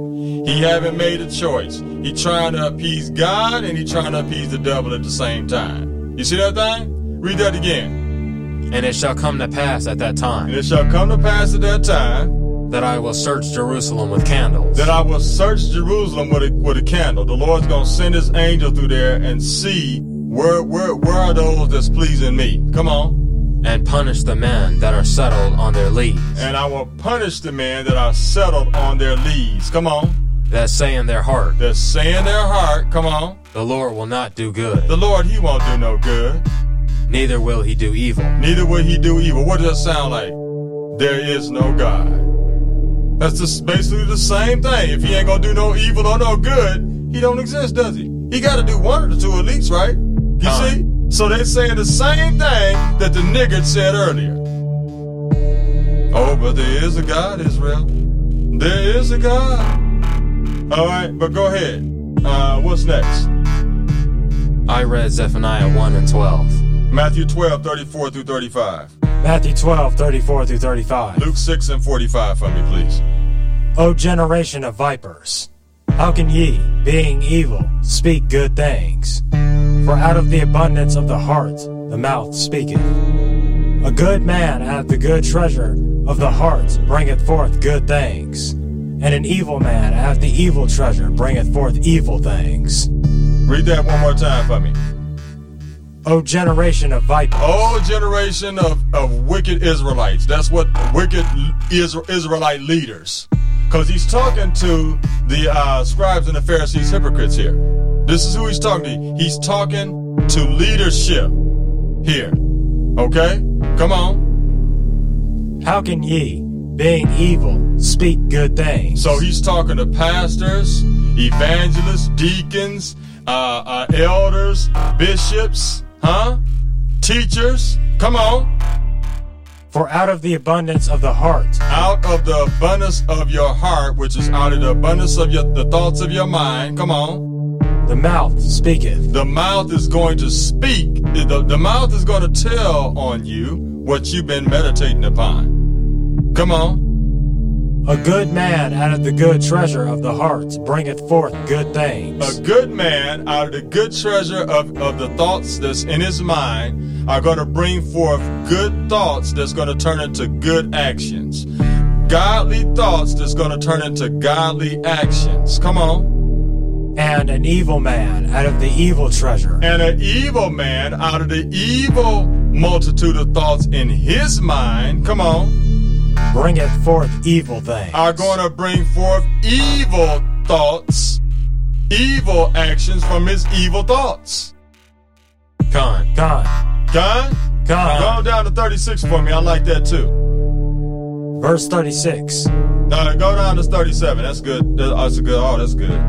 He haven't made a choice. He trying to appease God and he trying to appease the devil at the same time. You see that thing? Read that again. And it shall come to pass at that time. And it shall come to pass at that time that I will search Jerusalem with candles. that I will search Jerusalem with a, with a candle. The Lord's going to send his angel through there and see where, where, where are those that's pleasing me. Come on. and punish the men that are settled on their leads, And I will punish the men that are settled on their leads. Come on. That say in their heart, That say in their heart, come on. The Lord will not do good, The Lord, he won't do no good. neither will he do evil. Neither will he do evil. What does that sound like? There is no God. That's just basically the same thing. If he ain't gonna do no evil or no good, he don't exist, does he? He gotta do one of the two at least, right? You Huh. see? So they're saying the same thing that the niggard said earlier. Oh, but there is a God, Israel. There is a God. All right, but go ahead. Uh, what's next? I read Zephaniah 1 and 12. Matthew 12, 34 through 35. Matthew 12, 34 through 35. Luke 6 and 45 for me, please. O generation of vipers, how can ye, being evil, speak good things? For out of the abundance of the heart the mouth speaketh. A good man out of the good treasure of the heart bringeth forth good things, and an evil man hath the evil treasure bringeth forth evil things. Read that one more time for me. O generation of vipers, Oh, generation of, of wicked Israelites. That's what wicked Israelite leaders. Because he's talking to the uh, scribes and the Pharisees, hypocrites here. This is who he's talking to. He's talking to leadership here. Okay? Come on. how can ye, being evil, speak good things? So he's talking to pastors, evangelists, deacons, uh, uh, elders, bishops, huh? Teachers. Come on. For out of the abundance of the heart out of the abundance of your heart, which is out of the abundance of your, the thoughts of your mind. Come on. the mouth speaketh. The mouth is going to speak. The, the mouth is going to tell on you what you've been meditating upon. Come on. A good man out of the good treasure of the hearts bringeth forth good things. A good man out of the good treasure of, of the thoughts that's in his mind are going to bring forth good thoughts that's going to turn into good actions. Godly thoughts that's going to turn into godly actions. Come on. and an evil man out of the evil treasure and an evil man out of the evil multitude of thoughts in his mind, come on, bringeth forth evil things. are going to bring forth evil thoughts, evil actions from his evil thoughts. Con. Con, Con? con. Go down to 36 for me. I like that too. Verse 36. Uh, go down to 37. That's good. That's a good. Oh, that's good.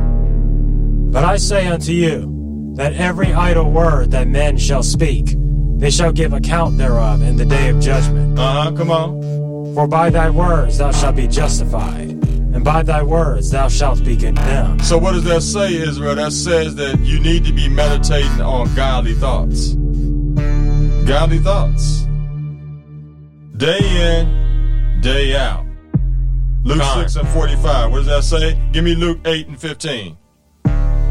But I say unto you, that every idle word that men shall speak, they shall give account thereof in the day of judgment. Uh huh. Come on. For by thy words thou shalt be justified, and by thy words thou shalt be condemned. So what does that say, Israel? That says that you need to be meditating on godly thoughts. Godly thoughts. Day in, day out. Luke Con. 6 and 45. What does that say? Give me Luke 8 and 15.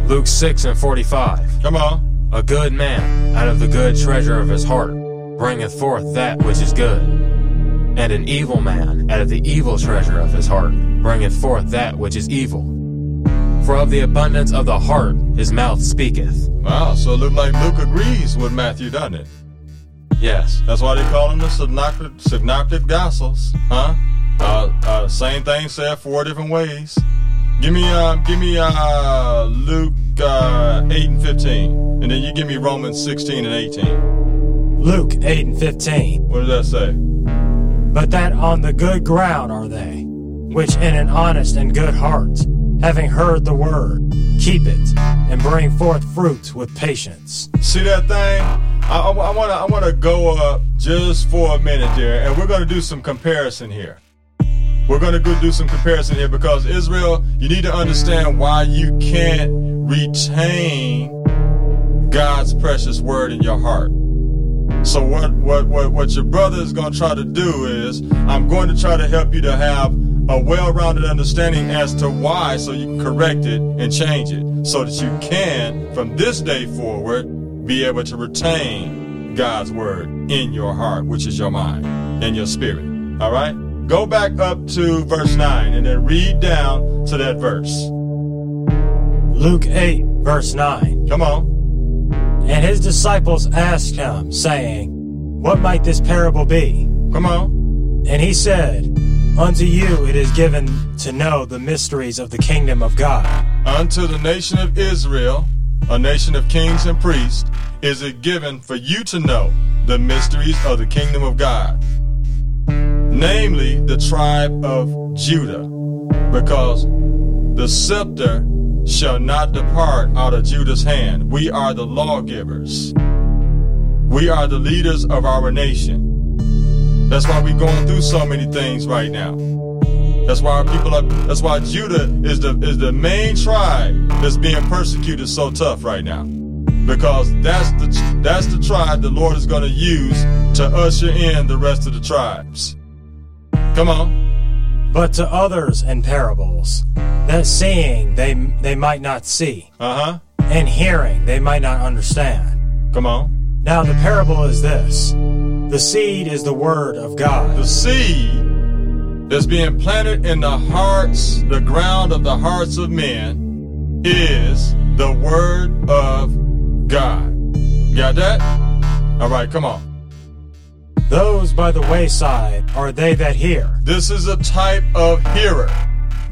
Luke 6 and 45. Come on. A good man out of the good treasure of his heart bringeth forth that which is good. And an evil man out of the evil treasure of his heart bringeth forth that which is evil. For of the abundance of the heart his mouth speaketh. Wow, so it look like Luke agrees with Matthew, doesn't it? Yes. That's why they call them the synoptic, synoptic gospels, huh? Uh, uh, same thing said four different ways. Give me, uh, give me uh, Luke uh, eight and fifteen, and then you give me Romans sixteen and eighteen. Luke 8 and 15. What does that say? But that on the good ground are they, which in an honest and good heart, having heard the word, keep it, and bring forth fruit with patience. See that thing? I, I, I wanna, I wanna go up just for a minute there, and we're gonna do some comparison here. We're going to do some comparison here because Israel, you need to understand why you can't retain God's precious word in your heart. So what what what what your brother is going to try to do is I'm going to try to help you to have a well-rounded understanding as to why so you can correct it and change it so that you can from this day forward be able to retain God's word in your heart, which is your mind and your spirit. All right? Go back up to verse 9 and then read down to that verse. Luke 8, verse 9. Come on. And his disciples asked him, saying, What might this parable be? Come on. And he said, Unto you it is given to know the mysteries of the kingdom of God. Unto the nation of Israel, a nation of kings and priests, is it given for you to know the mysteries of the kingdom of God, namely the tribe of Judah, because the scepter shall not depart out of Judah's hand. We are the lawgivers. We are the leaders of our nation. That's why we're going through so many things right now. That's why our people are that's why Judah is the is the main tribe that's being persecuted so tough right now. Because that's the that's the tribe the Lord is going to use to usher in the rest of the tribes. Come on. But to others in parables, that seeing they they might not see, Uh-huh. and hearing they might not understand. Come on. Now the parable is this the seed is the word of God. The seed that's being planted in the hearts, the ground of the hearts of men, is the word of God. Got that? All right, come on. Those by the wayside are they that hear. This is a type of hearer.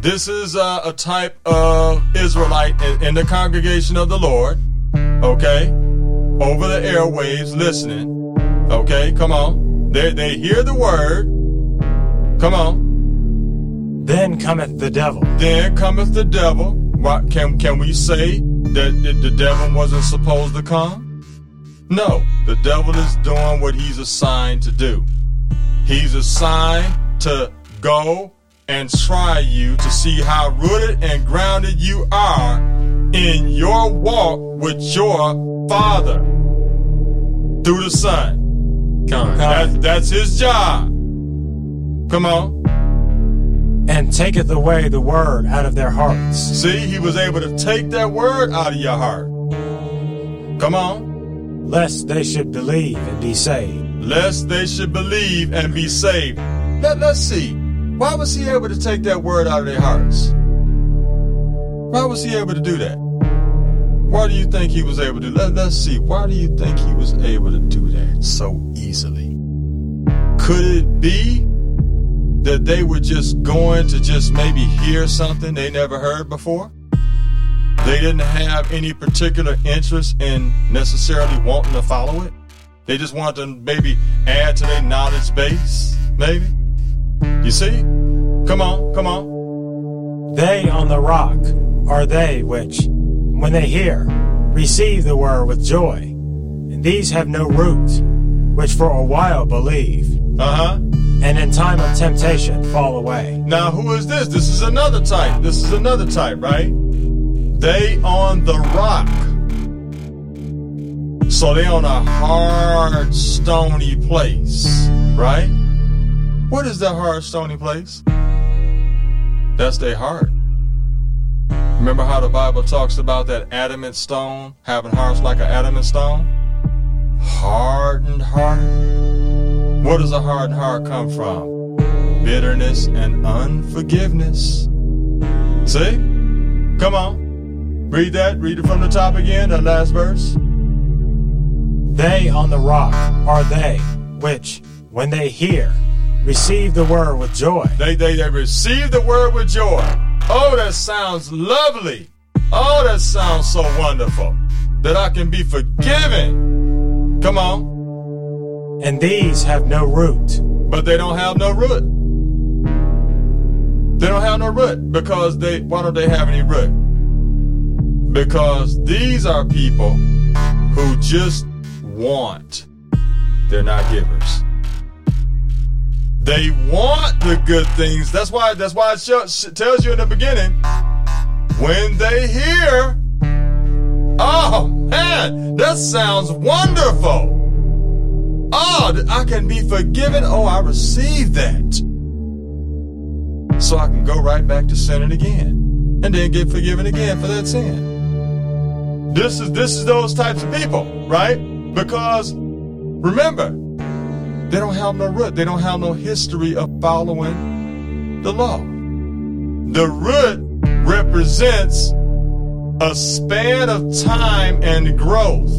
This is a, a type of Israelite in, in the congregation of the Lord. Okay? Over the airwaves listening. Okay, come on. They, they hear the word. Come on. Then cometh the devil. Then cometh the devil. What can can we say that the, the devil wasn't supposed to come? No, the devil is doing what he's assigned to do. He's assigned to go and try you to see how rooted and grounded you are in your walk with your father through the son. Con. That's that's his job. Come on. and taketh away the word out of their hearts, See, he was able to take that word out of your heart. Come on. Lest they should believe and be saved. Lest they should believe and be saved. Let, let's see. Why was he able to take that word out of their hearts? Why was he able to do that? Why do you think he was able to? Let, let's see. Why do you think he was able to do that so easily? Could it be that they were just going to just maybe hear something they never heard before? They didn't have any particular interest in necessarily wanting to follow it. They just wanted to maybe add to their knowledge base, maybe. You see? Come on, come on. They on the rock are they which, when they hear, receive the word with joy. And these have no root, which for a while believe, Uh huh. and in time of temptation fall away. Now, who is this? This is another type. This is another type, right? They on the rock. So they on a hard, stony place, right? What is that hard, stony place? That's their heart. Remember how the Bible talks about that adamant stone having hearts like an adamant stone? Hardened heart. Where does a hardened heart come from? Bitterness and unforgiveness. See? Come on. Read that. Read it from the top again, that last verse. They on the rock are they which, when they hear, receive the word with joy. They, they, they receive the word with joy. Oh, that sounds lovely. Oh, that sounds so wonderful. That I can be forgiven. Come on. And these have no root, But they don't have no root. They don't have no root because they, why don't they have any root? Because these are people who just want. They're not givers. They want the good things. That's why. That's why it shows, tells you in the beginning. When they hear, oh man, that sounds wonderful. Oh, I can be forgiven. Oh, I received that. So I can go right back to sinning again, and then get forgiven again for that sin. This is this is those types of people, right? Because remember, they don't have no root. They don't have no history of following the law. The root represents a span of time and growth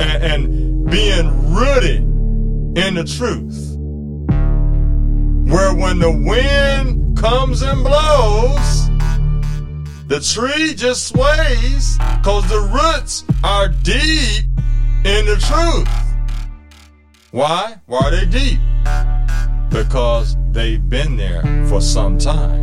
and, and being rooted in the truth. Where when the wind comes and blows, the tree just sways because the roots are deep in the truth. Why? Why are they deep? Because they've been there for some time.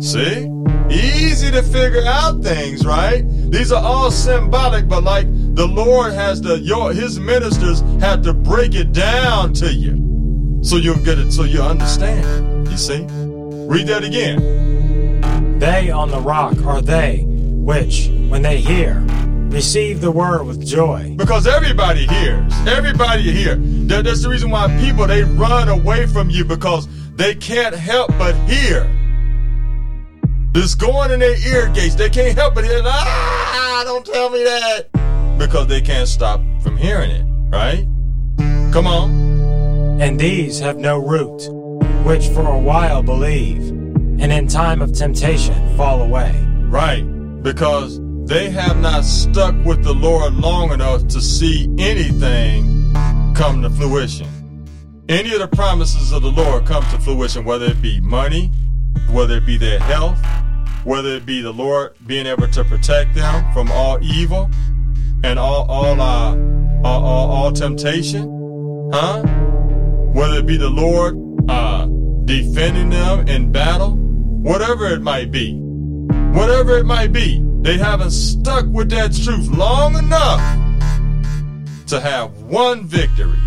See? Easy to figure out things, right? These are all symbolic, but like the Lord has to, your, his ministers have to break it down to you. So you'll get it, so you understand. You see? Read that again. They on the rock are they which, when they hear, receive the word with joy. Because everybody hears. Everybody hear. That, that's the reason why people they run away from you because they can't help but hear. This going in their ear gates. They can't help but hear. Ah, don't tell me that. Because they can't stop from hearing it, right? Come on. And these have no root, which for a while believe, and in time of temptation fall away. Right. Because they have not stuck with the Lord long enough to see anything come to fruition. Any of the promises of the Lord come to fruition, whether it be money, whether it be their health, whether it be the Lord being able to protect them from all evil and all all uh, all, all, all temptation, huh? Whether it be the Lord uh, defending them in battle, whatever it might be, whatever it might be, they haven't stuck with that truth long enough to have one victory.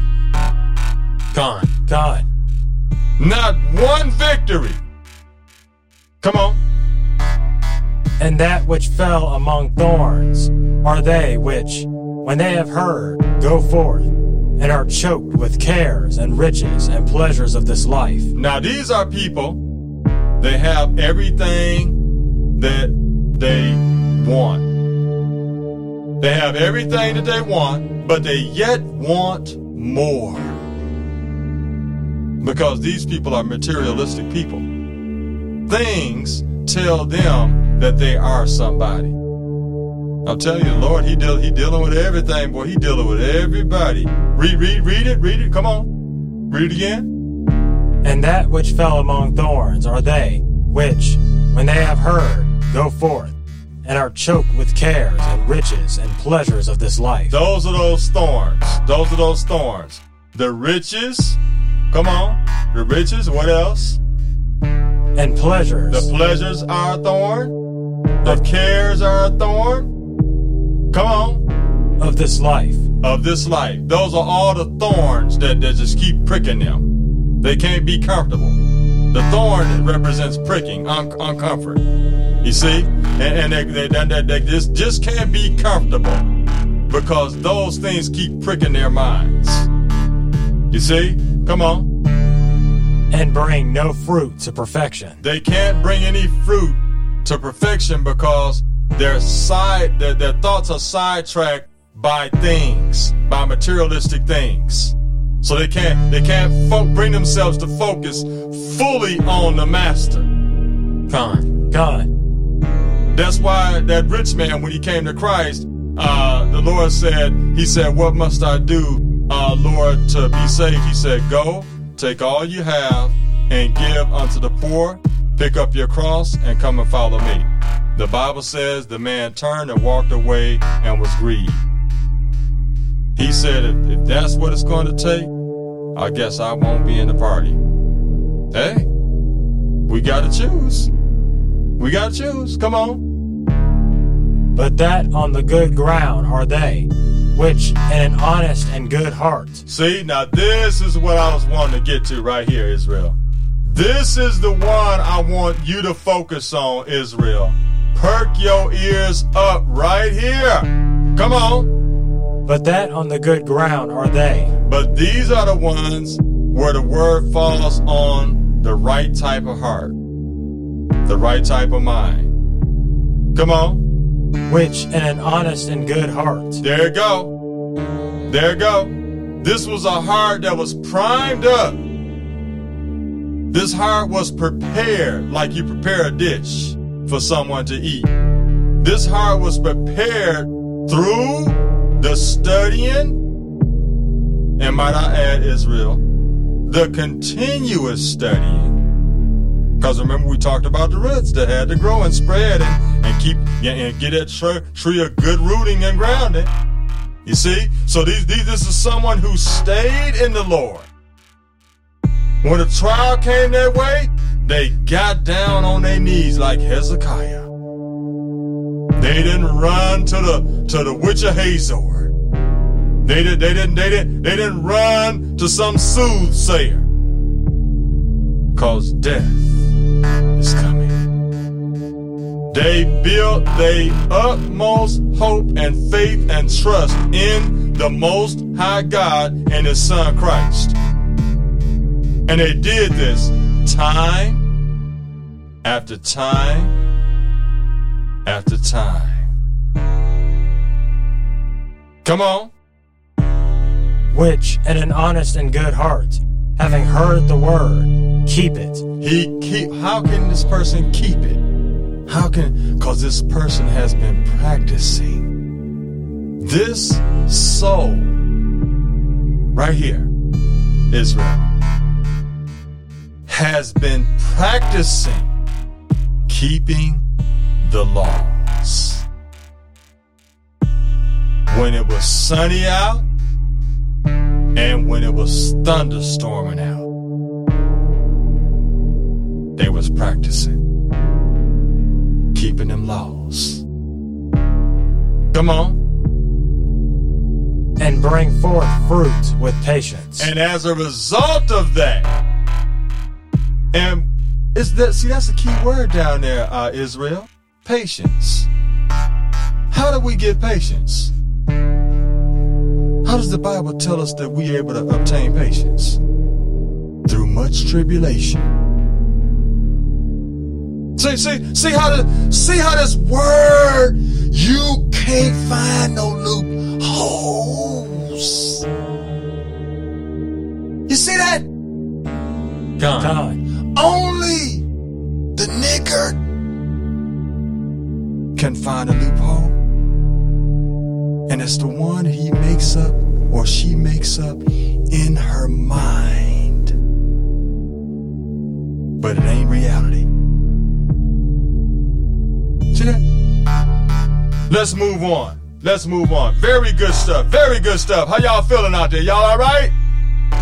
Gone, gone. Not one victory. Come on. And that which fell among thorns are they which, when they have heard, go forth, and are choked with cares and riches and pleasures of this life. Now, these are people, they have everything that they want. They have everything that they want, but they yet want more. Because these people are materialistic people. Things tell them that they are somebody. I'm telling you, Lord, he deal, he dealing with everything, boy. He dealing with everybody. Read, read, read it, read it. Come on, read it again. And that which fell among thorns are they which, when they have heard, go forth, and are choked with cares and riches and pleasures of this life. Those are those thorns. Those are those thorns. The riches. Come on, the riches. What else? And pleasures. The pleasures are a thorn. The cares are a thorn. Come on. Of this life. Of this life. Those are all the thorns that, that just keep pricking them. They can't be comfortable. The thorn represents pricking, un- uncomfort. You see? And, and they, they, they, they just, just can't be comfortable because those things keep pricking their minds. You see? Come on. And bring no fruit to perfection. They can't bring any fruit to perfection because their side their, their thoughts are sidetracked by things, by materialistic things. So they can't they can't fo- bring themselves to focus fully on the master. Gone. Gone. That's why that rich man, when he came to Christ, uh, the Lord said, He said, What must I do, uh, Lord, to be saved? He said, Go, take all you have, and give unto the poor, pick up your cross, and come and follow me. The Bible says the man turned and walked away and was grieved. He said, if, if that's what it's going to take, I guess I won't be in the party. Hey, we got to choose. We got to choose. Come on. But that on the good ground are they, which in an honest and good heart. See, now this is what I was wanting to get to right here, Israel. This is the one I want you to focus on, Israel. Perk your ears up right here. Come on. But that on the good ground are they. But these are the ones where the word falls on the right type of heart, the right type of mind. Come on. Which in an honest and good heart. There you go. There you go. This was a heart that was primed up. This heart was prepared like you prepare a dish for someone to eat. This heart was prepared through the studying, and might I add, Israel, the continuous studying. Because remember, we talked about the roots that had to grow and spread and, and keep and get that tree, tree a good rooting and grounding. You see? So these, these, this is someone who stayed in the Lord. When a trial came their way, they got down on their knees like Hezekiah. They didn't run to the to the witch of Hazor. They did they didn't they didn't they didn't run to some soothsayer. Cause death is coming. They built their utmost hope and faith and trust in the most high God and his son Christ. And they did this time after time after time. Come on. Which, in an honest and good heart, having heard the word, keep it. He keep. How can this person keep it? How can? Because this person has been practicing. This soul, right here, Israel, has been practicing keeping the laws. When it was sunny out and when it was thunderstorming out, they was practicing keeping them laws. Come on. And bring forth fruit with patience. And as a result of that, and is that see that's the key word down there, uh, Israel? Patience. How do we get patience? How does the Bible tell us that we are able to obtain patience? Through much tribulation. See, see, see how the, see how this word you can't find no loopholes. You see that? God. God. Only the nigger can find a loophole. And it's the one he makes up or she makes up in her mind. But it ain't reality. See that? Let's move on. Let's move on. Very good stuff. Very good stuff. How y'all feeling out there? Y'all all right?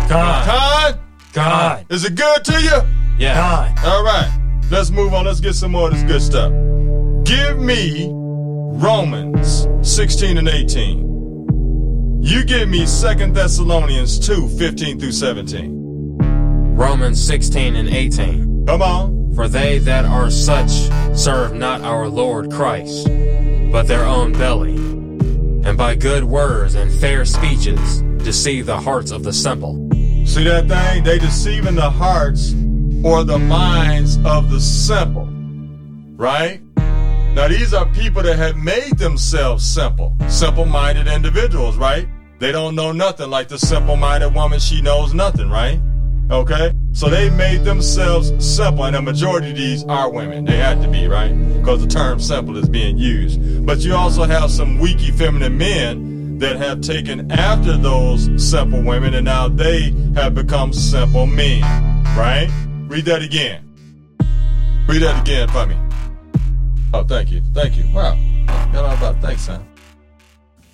God. Con? God. Is it good to you? Yeah. God. All right. Let's move on. Let's get some more of this good stuff. Give me Romans 16 and 18. You give me 2 Thessalonians 2, 15 through 17. Romans 16 and 18. Come on. For they that are such serve not our Lord Christ, but their own belly, and by good words and fair speeches deceive the hearts of the simple. See that thing? They deceiving the hearts or the minds of the simple. Right? Now these are people that have made themselves simple. Simple-minded individuals, right? They don't know nothing like the simple-minded woman, she knows nothing, right? Okay? So they made themselves simple, and the majority of these are women. They had to be, right? Because the term simple is being used. But you also have some weak, effeminate men that have taken after those simple women, and now they have become simple men, right? Read that again. Read that again for me. Oh, thank you. Thank you. Wow. Got all about thanks, son.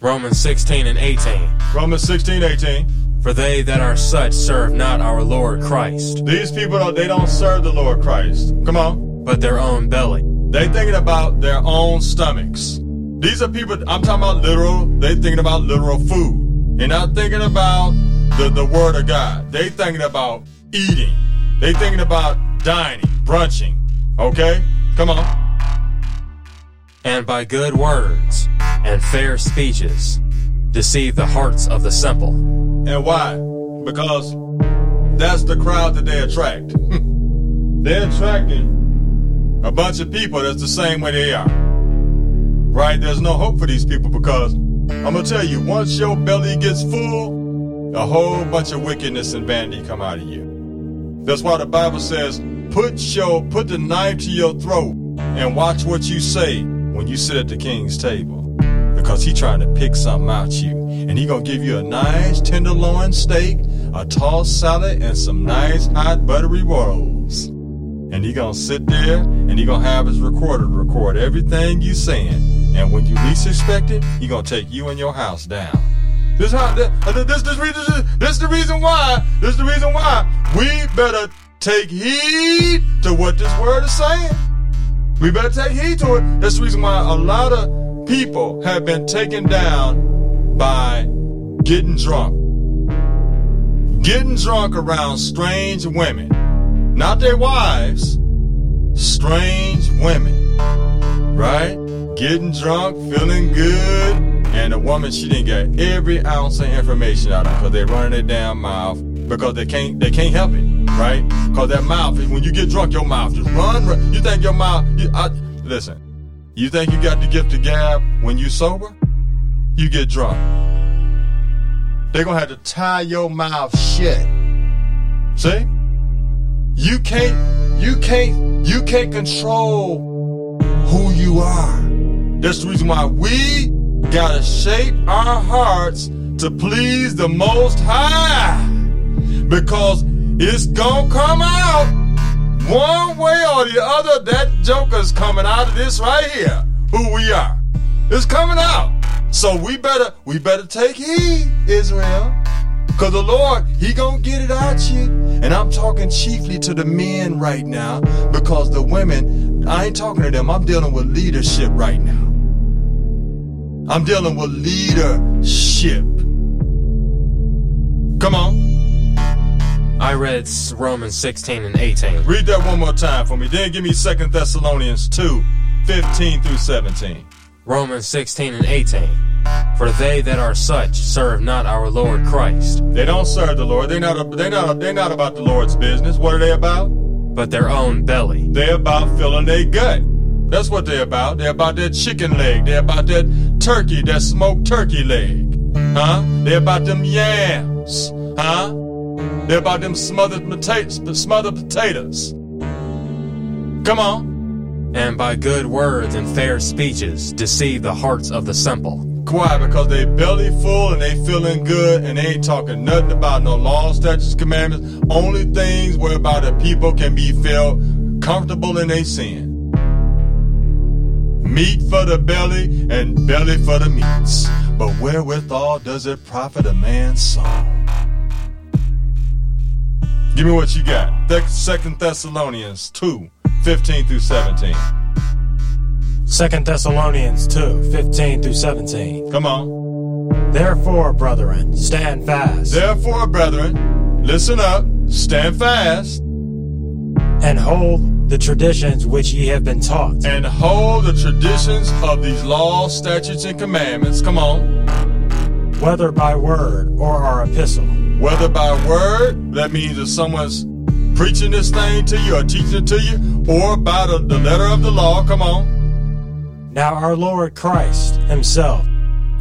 Romans 16 and 18. Romans 16, 18. For they that are such serve not our Lord Christ, These people, don't, they don't serve the Lord Christ. Come on. but their own belly, They thinking about their own stomachs. These are people, I'm talking about literal, they thinking about literal food. They're not thinking about the, the word of God. They thinking about eating. They thinking about dining, brunching. Okay? Come on. And by good words and fair speeches deceive the hearts of the simple. And why? Because that's the crowd that they attract. They're attracting a bunch of people that's the same way they are. Right? There's no hope for these people because I'm gonna tell you, once your belly gets full, a whole bunch of wickedness and vanity come out of you. That's why the Bible says, put your put the knife to your throat and watch what you say when you sit at the king's table. Because he trying to pick something out you. And he gonna give you a nice tenderloin steak, a tossed salad, and some nice hot buttery rolls. And he gonna sit there and he gonna have his recorder record everything you saying. And when you least expect it, he gonna take you and your house down. This how this uh, this this, this, this the reason why. This is the reason why we better take heed to what this word is saying. We better take heed to it. That's the reason why a lot of people have been taken down by getting drunk. Getting drunk around strange women. Not their wives, strange women. Right? Getting drunk, feeling good, and the woman, she didn't get every ounce of information out of because they running their damn mouth because they can't they can't help it, right? Because that mouth, when you get drunk, your mouth just run. run. You think your mouth? You, I, listen, you think you got the gift of gab when you sober? You get drunk. They're gonna have to tie your mouth shut. See? You can't, you can't, you can't control who you are. That's the reason why we gotta shape our hearts to please the Most High. Because it's gonna come out one way or the other. That joker's coming out of this right here. Who we are. It's coming out. So we better, we better take heed, Israel. Cause the Lord, He gonna get it out you. And I'm talking chiefly to the men right now. Because the women, I ain't talking to them. I'm dealing with leadership right now. I'm dealing with leadership. Come on. I read Romans 16 and 18. Read that one more time for me. Then give me 2 Thessalonians 2 15 through 17. Romans 16 and 18. For they that are such serve not our Lord Christ. They don't serve the Lord. They're not, they're not, they're not about the Lord's business. What are they about? But their own belly. They're about filling their gut. That's what they're about. They're about that chicken leg. They're about that turkey, that smoked turkey leg. Huh? They're about them yams. Huh? They're about them smothered potatoes. but Smothered potatoes. Come on. And by good words and fair speeches deceive the hearts of the simple. Why? Because they belly full and they feeling good and they ain't talking nothing about no law, statutes, commandments. Only things whereby the people can be felt comfortable in their sin meat for the belly and belly for the meats. But wherewithal does it profit a man's soul? Give me what you got. Second Thessalonians 2, 15 through 17. Second Thessalonians 2, 15 through 17. Come on. Therefore, brethren, stand fast. Therefore, brethren, listen up, stand fast. And hold the traditions which ye have been taught. And hold the traditions of these laws, statutes, and commandments. Come on. Whether by word or our epistle. Whether by word, that means if someone's preaching this thing to you or teaching it to you, or by the, the letter of the law. Come on. Now our Lord Christ himself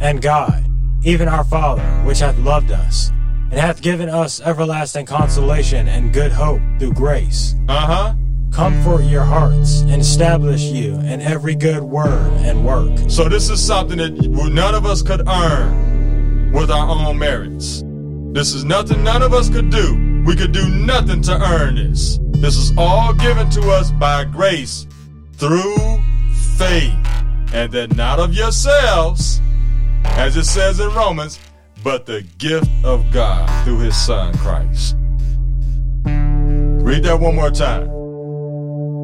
and God, even our Father, which hath loved us, and hath given us everlasting consolation and good hope through grace. Uh huh comfort your hearts, and establish you in every good word and work. So, this is something that none of us could earn with our own merits. This is nothing none of us could do. We could do nothing to earn this. This is all given to us by grace through faith, and that not of yourselves, as it says in Romans, but the gift of God through his Son Christ. Read that one more time.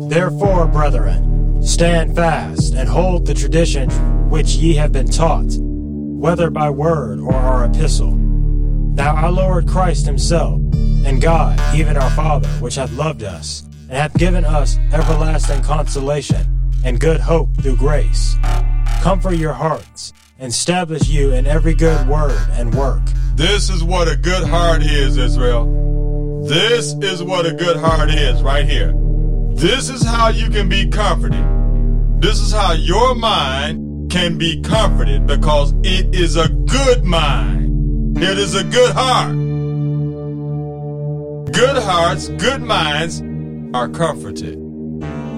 Therefore, brethren, stand fast and hold the tradition which ye have been taught, whether by word or our epistle. Now our Lord Christ himself, and God, even our Father, which hath loved us, and hath given us everlasting consolation and good hope through grace, comfort your hearts, and establish you in every good word and work. This is what a good heart is, Israel. This is what a good heart is, right here. This is how you can be comforted. This is how your mind can be comforted because it is a good mind. It is a good heart. Good hearts, good minds are comforted.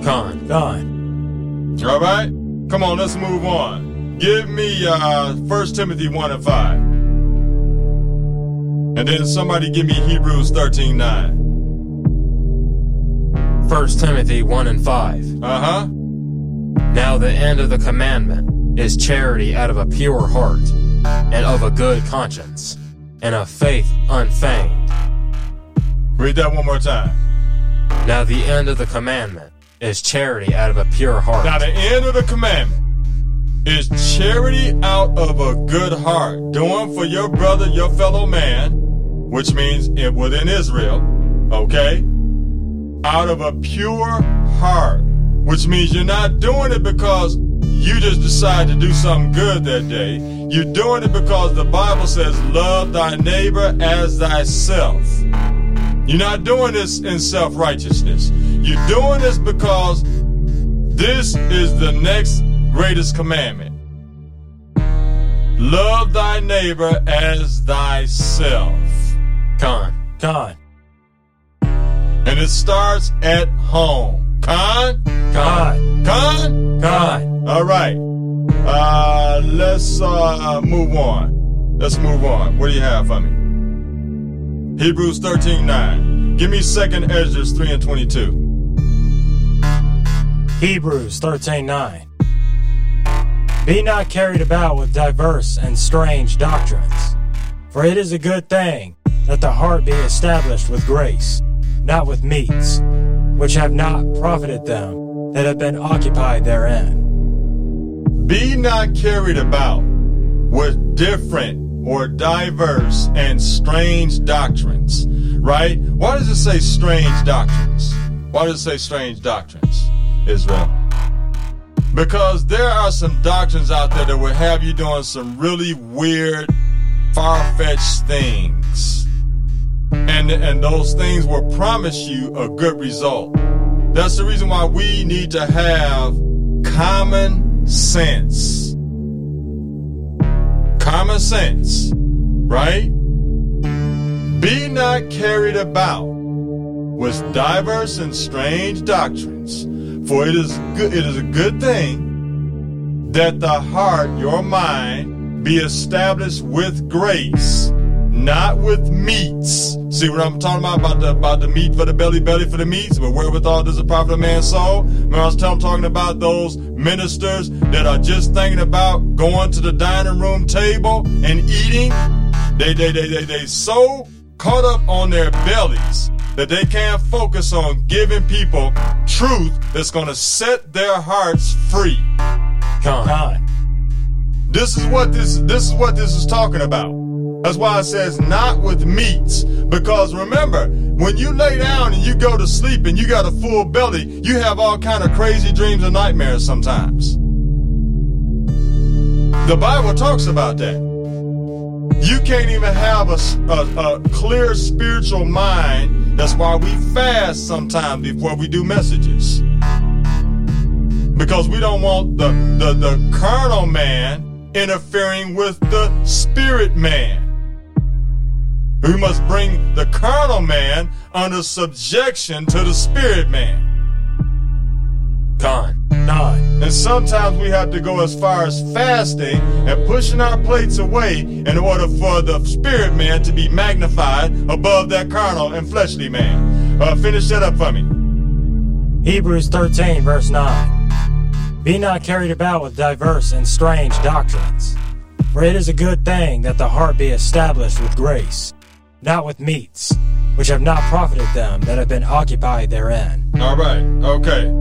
Con. Con. All right? Come on, let's move on. Give me uh 1 Timothy 1 and 5. And then somebody give me Hebrews 13 9. 1 Timothy 1 and 5. Uh huh. Now the end of the commandment is charity out of a pure heart, and of a good conscience, and of faith unfeigned. Read that one more time. Now the end of the commandment is charity out of a pure heart. Now, the end of the commandment is charity out of a good heart, doing for your brother, your fellow man, which means it within Israel, okay? Out of a pure heart, which means you're not doing it because you just decide to do something good that day. You're doing it because the Bible says, love thy neighbor as thyself. You're not doing this in self righteousness. You're doing this because this is the next greatest commandment. Love thy neighbor as thyself. Con. Con. And it starts at home. Con? Con. Con? Con. All right. Uh, let's uh, move on. Let's move on. What do you have for me? Hebrews 13 9. Give me 2nd Ezra 3 and 22. Hebrews 13:9. Be not carried about with diverse and strange doctrines, for it is a good thing that the heart be established with grace, not with meats, which have not profited them that have been occupied therein. Be not carried about with different or diverse and strange doctrines. Right? Why does it say strange doctrines? Why does it say strange doctrines, Israel? Because there are some doctrines out there that will have you doing some really weird, far fetched things. And, and those things will promise you a good result. That's the reason why we need to have common sense. Common sense, right? Be not carried about with diverse and strange doctrines, for it is good, it is a good thing that the heart, your mind, be established with grace, not with meats. See what I'm talking about? About the about the meat for the belly, belly for the meats, but wherewithal does the profit a man's soul? Remember I was telling, talking about those ministers that are just thinking about going to the dining room table and eating. They they they they they so caught up on their bellies that they can't focus on giving people truth that's going to set their hearts free. Con. This is what this this is what this is talking about. That's why it says not with meats. Because remember, when you lay down and you go to sleep and you got a full belly, you have all kind of crazy dreams and nightmares sometimes. The Bible talks about that. You can't even have a, a, a clear spiritual mind. That's why we fast sometimes before we do messages. Because we don't want the, the, the carnal man interfering with the spirit man. We must bring the carnal man under subjection to the spirit man. Con. Con. And sometimes we have to go as far as fasting and pushing our plates away in order for the spirit man to be magnified above that carnal and fleshly man. Uh, finish that up for me. Hebrews 13, verse 9. Be not carried about with diverse and strange doctrines, for it is a good thing that the heart be established with grace, not with meats, which have not profited them that have been occupied therein. All right. Okay.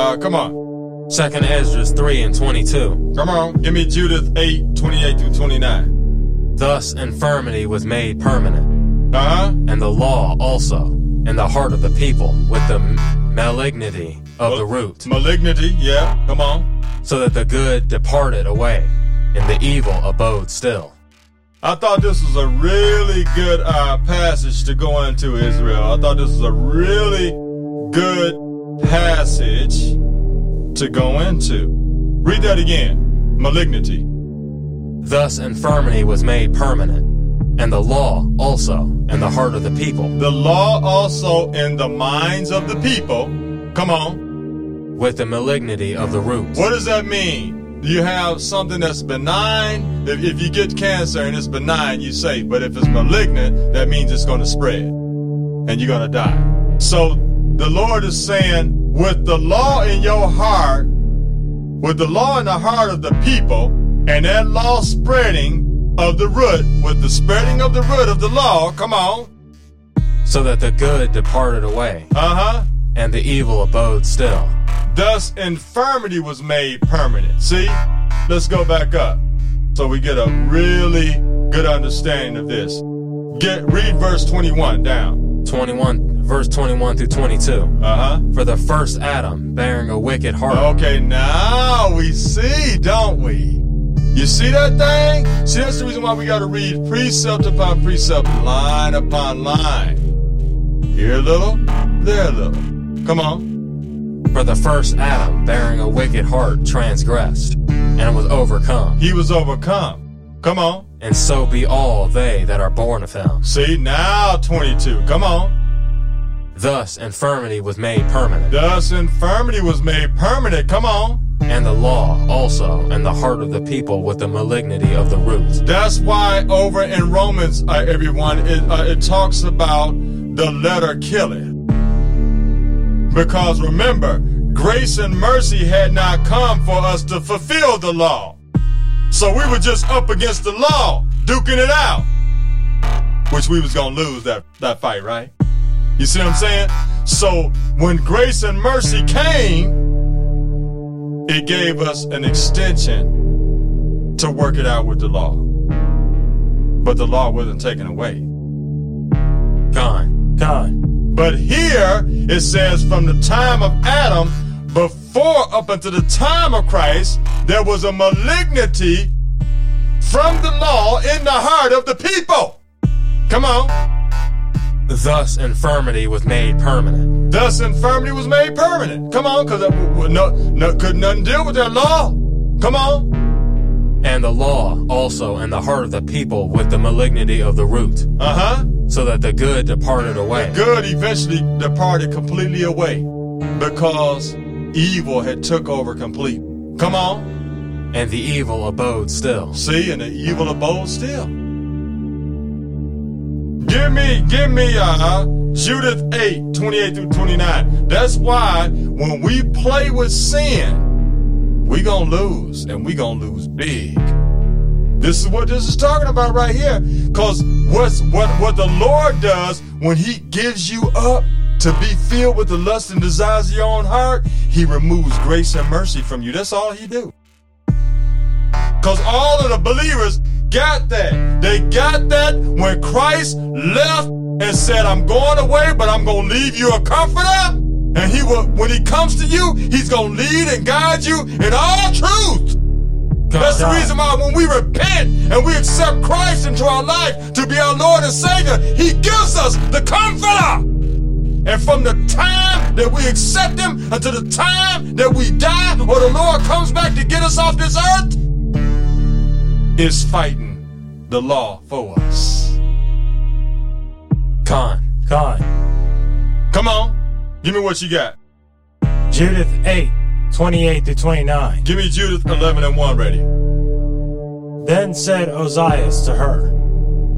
Uh, come on. Second Ezra 3 and 22. Come on. Give me Judith 8, 28 through 29. Thus infirmity was made permanent, Uh huh. and the law also, in the heart of the people, with the malignity of the root, Malignity. Yeah. Come on. so that the good departed away, and the evil abode still. I thought this was a really good uh, passage to go into Israel. I thought this was a really good passage to go into. Read that again. Malignity. Thus infirmity was made permanent, and the law also in the heart of the people, The law also in the minds of the people. Come on. with the malignity of the roots. What does that mean? You have something that's benign. If, if you get cancer and it's benign, you say, but if it's malignant, that means it's going to spread and you're going to die. So the Lord is saying, with the law in your heart, with the law in the heart of the people, and that law spreading of the root, with the spreading of the root of the law, come on, so that the good departed away, uh huh. and the evil abode still. Thus infirmity was made permanent. See? Let's go back up. So we get a really good understanding of this. Get read verse 21 down. 21, verse 21 through 22. Uh-huh. For the first Adam, bearing a wicked heart, Okay, now we see, don't we? You see that thing? See, that's the reason why we got to read precept upon precept, line upon line. Here a little, there a little. Come on. For the first Adam, bearing a wicked heart, transgressed, and was overcome. He was overcome. Come on. And so be all they that are born of him. See, now 22. Come on. Thus infirmity was made permanent, Thus infirmity was made permanent. Come on. and the law also in the heart of the people with the malignity of the roots. That's why over in Romans, uh, everyone, it, uh, it talks about the letter killeth. Because remember, grace and mercy had not come for us to fulfill the law. So we were just up against the law, duking it out. Which we was gonna lose that, that fight, right? You see what I'm saying? So when grace and mercy came, it gave us an extension to work it out with the law. But the law wasn't taken away. Gone. Con. But here it says from the time of Adam, before up until the time of Christ, there was a malignity from the law in the heart of the people. Come on. Thus infirmity was made permanent, Thus infirmity was made permanent. Come on, because no, no, could nothing deal with that law. Come on. and the law also in the heart of the people with the malignity of the root, Uh huh. So that the good departed away. The Good eventually departed completely away because evil had took over complete. Come on. and the evil abode still. See, and the evil abode still. Give me, give me, uh, Judith 8, 28 through 29. That's why when we play with sin, we gonna lose, and we gonna lose big. This is what this is talking about right here. Cause what's what what the Lord does when He gives you up to be filled with the lust and desires of your own heart, He removes grace and mercy from you. That's all He do. Cause all of the believers got that. They got that when Christ left and said, I'm going away, but I'm gonna leave you a comforter. And he will, when he comes to you, he's gonna lead and guide you in all truth. That's the reason why when we repent and we accept Christ into our life to be our Lord and Savior, He gives us the Comforter. And from the time that we accept Him until the time that we die or the Lord comes back to get us off this earth, is fighting the law for us. Con. Con. Come on, give me what you got. Judith 8, 28 to 29. Give me Judith 11 and 1 ready. Then said Ozias to her,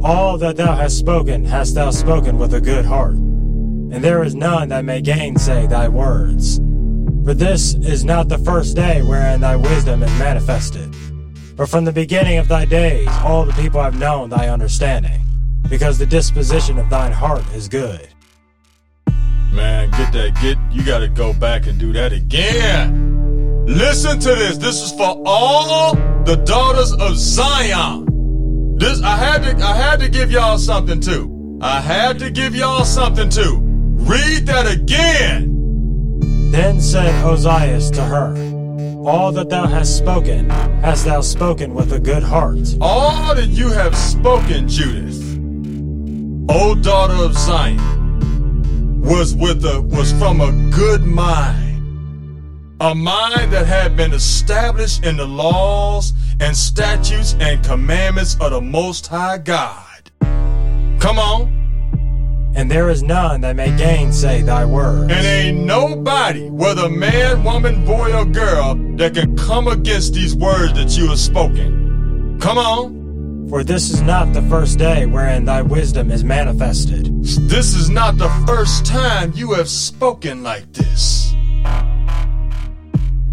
All that thou hast spoken hast thou spoken with a good heart, and there is none that may gainsay thy words. For this is not the first day wherein thy wisdom is manifested. But from the beginning of thy days all the people have known thy understanding, because the disposition of thine heart is good. Man, get that, get, you gotta go back and do that again. Listen to this. This is for all the daughters of Zion. This, I had to, I had to give y'all something too. I had to give y'all something too. Read that again. Then said Ozias to her, All that thou hast spoken hast thou spoken with a good heart. All that you have spoken, Judith, O daughter of Zion, was with a, was from a good mind. A mind that had been established in the laws and statutes and commandments of the Most High God. Come on. And there is none that may gainsay thy words. And ain't nobody, whether man, woman, boy, or girl, that can come against these words that you have spoken. Come on. For this is not the first day wherein thy wisdom is manifested. This is not the first time you have spoken like this.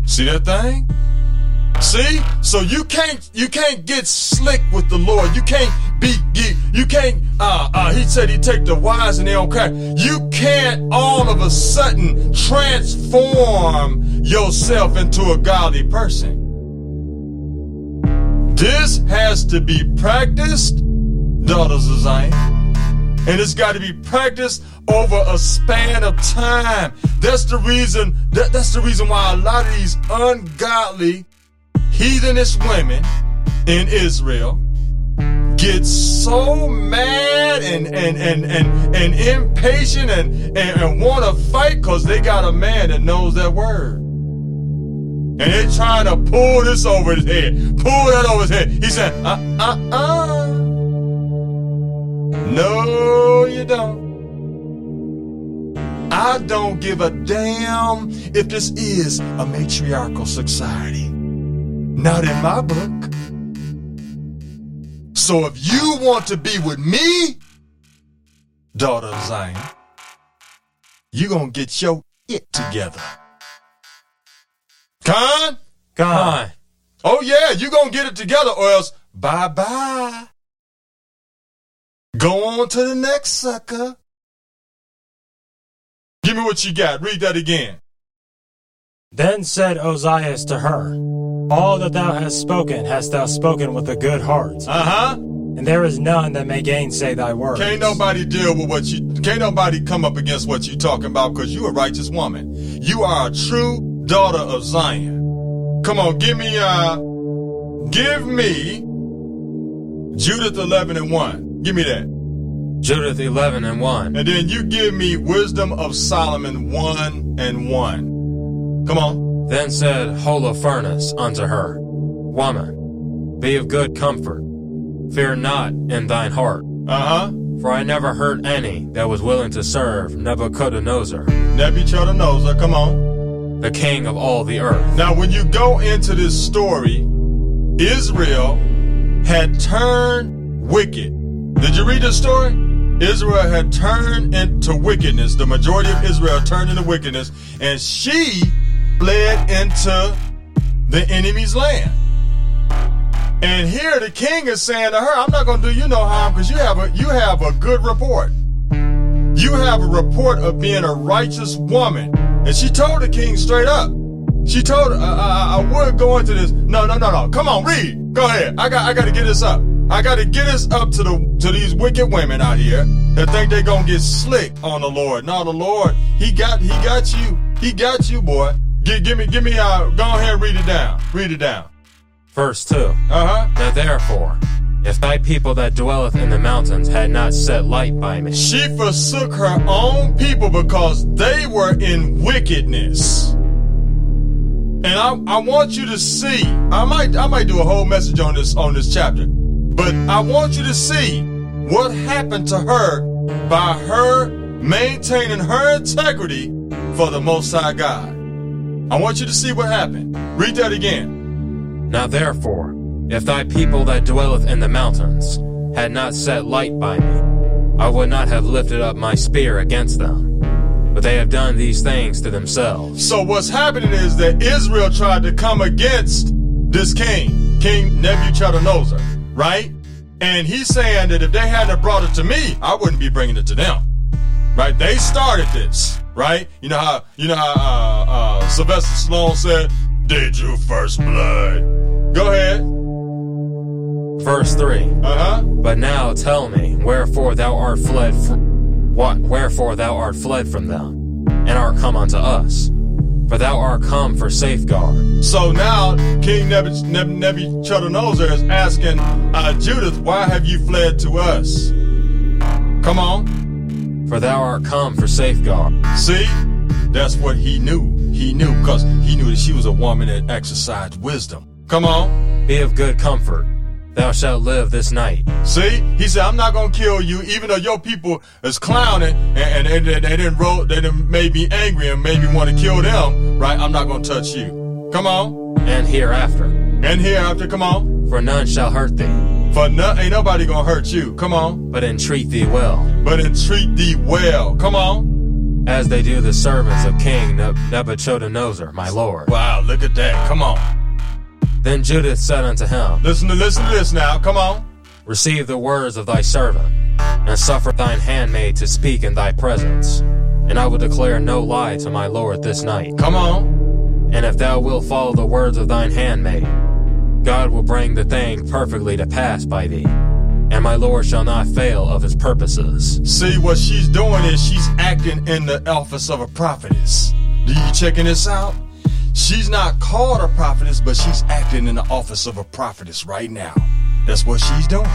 See that thing? See? So you can't you can't get slick with the Lord. You can't be you can't uh uh he said he take the wise and they don't care. You can't all of a sudden transform yourself into a godly person. This has to be practiced, daughters of Zion. And it's got to be practiced over a span of time. That's the reason that, that's the reason why a lot of these ungodly heathenish women in Israel get so mad and and and and, and impatient and, and, and want to fight because they got a man that knows that word. And they're trying to pull this over his head, pull that over his head. He said, uh uh uh. No, you don't. I don't give a damn if this is a matriarchal society. Not in my book. So if you want to be with me, daughter of Zion, you're gonna get your it together. Con? God. Oh yeah, you gonna get it together or else bye bye. Go on to the next sucker. Give me what you got. Read that again. Then said Ozias to her, All that thou hast spoken hast thou spoken with a good heart, Uh huh. and there is none that may gainsay thy words. Can't nobody deal with what you. Can't nobody come up against what you talking about because you a righteous woman. You are a true daughter of Zion. Come on, give me uh, give me Judith eleven and one. Give me that, Judith 11 and 1. and then you give me Wisdom of Solomon one and one. Come on. Then said Holofernes unto her, Woman, be of good comfort. Fear not in thine heart, Uh huh. for I never heard any that was willing to serve Nebuchadnezzar, Nebuchadnezzar. Come on. The king of all the earth. Now, when you go into this story, Israel had turned wicked. Did you read the story? Israel had turned into wickedness. The majority of Israel turned into wickedness, and she fled into the enemy's land. And here the king is saying to her, I'm not gonna do you no harm because you have a you have a good report. You have a report of being a righteous woman. And she told the king straight up. She told, uh, I, I would go into this. No, no, no, no. Come on, read. Go ahead. I got, I got to get this up. I got to get this up to the, to these wicked women out here that think they gonna get slick on the Lord. No, the Lord, He got, He got you. He got you, boy. Give, give me, give me. Uh, go ahead, and read it down. Read it down. Verse 2. Uh huh. Now therefore, if thy people that dwelleth in the mountains had not set light by me, She forsook her own people because they were in wickedness. And I, I want you to see, I might I might do a whole message on this on this chapter, but I want you to see what happened to her by her maintaining her integrity for the most high God. I want you to see what happened. Read that again. Now therefore, if thy people that dwelleth in the mountains had not set light by me, I would not have lifted up my spear against them. But they have done these things to themselves. So what's happening is that Israel tried to come against this king, King Nebuchadnezzar, right? And he's saying that if they hadn't brought it to me, I wouldn't be bringing it to them, right? They started this, right? You know how you know how uh, uh, Sylvester Stallone said, "They drew first blood." Go ahead. Verse 3. Uh huh. But now tell me, wherefore thou art fled fr- what wherefore thou art fled from them, and art come unto us. For thou art come for safeguard. So now King Nebuchadnezzar is asking uh, Judith, "Why have you fled to us?" Come on. For thou art come for safeguard. See, that's what he knew. He knew because he knew that she was a woman that exercised wisdom. Come on. Be of good comfort, Thou shalt live this night. See, he said, I'm not gonna kill you, even though your people is clowning and, and, and they, they didn't roll, they didn't made me angry and made me want to kill them, right? I'm not gonna touch you. Come on. And hereafter. And hereafter, come on. For none shall hurt thee. For no, ain't nobody gonna hurt you. Come on. But entreat thee well. But entreat thee well. Come on. As they do the servants of King Nebuchadnezzar, my lord. Wow, look at that. Come on. Then Judith said unto him, Listen to listen to this now. Come on. Receive the words of thy servant, and suffer thine handmaid to speak in thy presence. And I will declare no lie to my lord this night. Come on. And if thou wilt follow the words of thine handmaid, God will bring the thing perfectly to pass by thee, and my Lord shall not fail of his purposes. See, what she's doing is she's acting in the office of a prophetess. Do you checking this out? She's not called a prophetess, but she's acting in the office of a prophetess right now. That's what she's doing.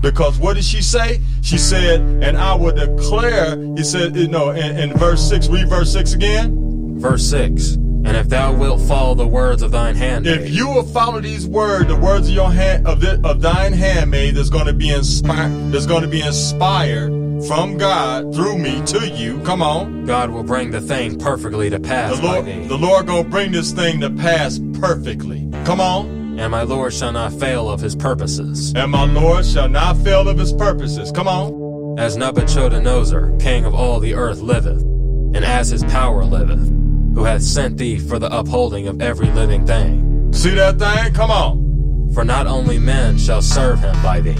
Because what did she say? She said, and I will declare, he said, you know, in, in verse 6, read verse 6 again. Verse 6. And if thou wilt follow the words of thine handmaid, if you will follow these words, the words of your hand of, the, of thine handmaid, that's going to be inspired. That's going to be inspired from God through me to you. Come on. God will bring the thing perfectly to pass the Lord. The Lord gonna bring this thing to pass perfectly. Come on. And my Lord shall not fail of his purposes. And my Lord shall not fail of his purposes. Come on. As Nebuchadnezzar, king of all the earth, liveth, and as his power liveth who hath sent thee for the upholding of every living thing. See that thing? Come on. For not only men shall serve him by thee,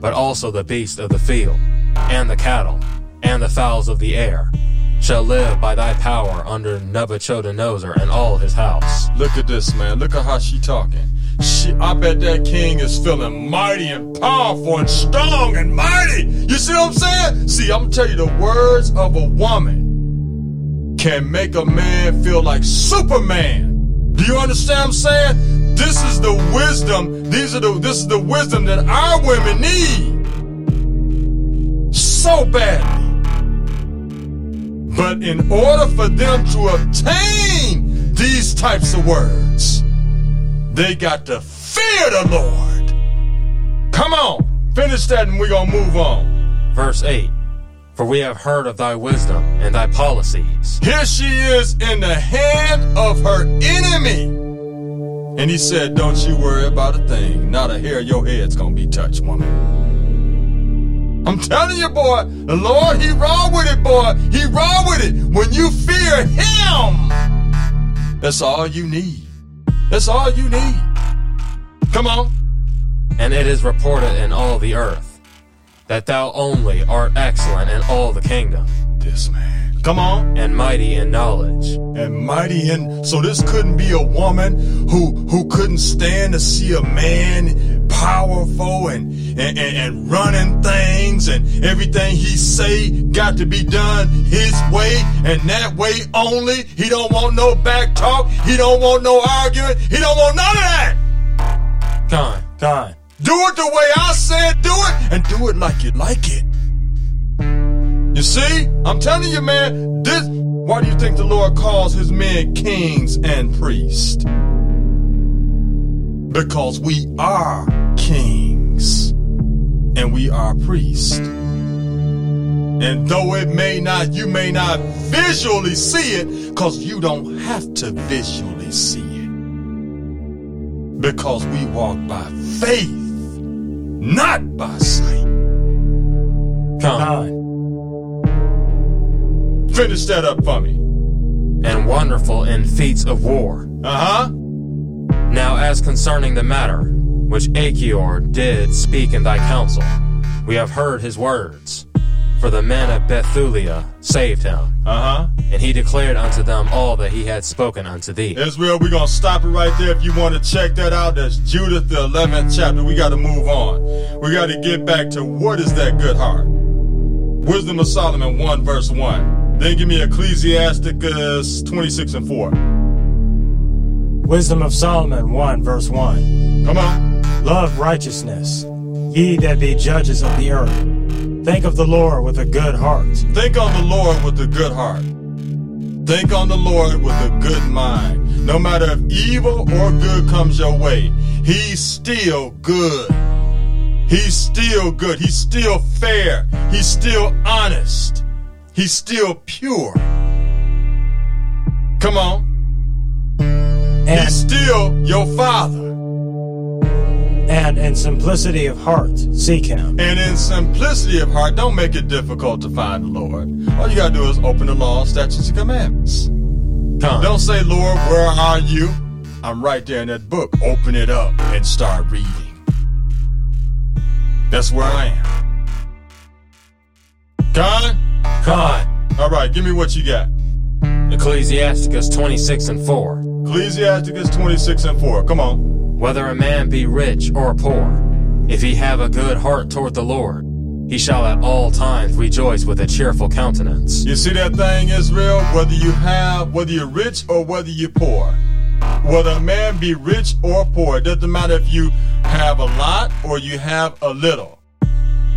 but also the beasts of the field, and the cattle, and the fowls of the air, shall live by thy power under Nebuchadnezzar and all his house. Look at this, man. Look at how she talking. She, I bet that king is feeling mighty and powerful and strong and mighty. You see what I'm saying? See, I'm gonna tell you the words of a woman can make a man feel like Superman. Do you understand what I'm saying? This is the wisdom. These are the this is the wisdom that our women need so badly. But in order for them to obtain these types of words, they got to fear the Lord. Come on, finish that and we're gonna move on. Verse 8 for we have heard of thy wisdom and thy policies. Here she is in the hand of her enemy. And he said, Don't you worry about a thing. Not a hair of your head's gonna be touched, woman. I'm telling you, boy, the Lord, He raw with it, boy. He raw with it. When you fear Him, that's all you need. That's all you need. Come on. And it is reported in all the earth that thou only art excellent in all the kingdom. This man. Come on. And mighty in knowledge. And mighty in so this couldn't be a woman who who couldn't stand to see a man powerful and and, and, and running things and everything he say got to be done his way and that way only. He don't want no back talk. He don't want no arguing. He don't want none of that. Con. Con. Do it the way I said do it and do it like you like it. You see, I'm telling you, man, this why do you think the Lord calls his men kings and priests? Because we are kings and we are priests. And though it may not, you may not visually see it, because you don't have to visually see it. Because we walk by faith not by sight. Come. On. Finish that up for me. And wonderful in feats of war. Uh huh. Now, as concerning the matter which Achior did speak in thy council, we have heard his words. For the men of Bethulia saved him. Uh huh. And he declared unto them all that he had spoken unto thee. Israel, we're going to stop it right there. If you want to check that out, that's Judith, the 11th chapter. We got to move on. We got to get back to what is that good heart? Wisdom of Solomon 1, verse 1. Then give me Ecclesiasticus 26 and 4. Wisdom of Solomon 1, verse 1. Come on. Love righteousness, ye that be judges of the earth. Think of the Lord with a good heart. Think on the Lord with a good heart. Think on the Lord with a good mind. No matter if evil or good comes your way, He's still good. He's still good. He's still fair. He's still honest. He's still pure. Come on. And, He's still your father. and in simplicity of heart, seek him. And in simplicity of heart, don't make it difficult to find the Lord. All you gotta do is open the law, statutes, and commandments. Come. Don't say, Lord, where are you? I'm right there in that book. Open it up and start reading. That's where I am. Con? Con. All right, give me what you got. Ecclesiasticus 26 and 4. Ecclesiasticus 26 and 4. Come on. Whether a man be rich or poor, if he have a good heart toward the Lord, he shall at all times rejoice with a cheerful countenance. You see that thing, Israel? Whether you have, whether you're rich or whether you're poor. Whether a man be rich or poor, it doesn't matter if you have a lot or you have a little.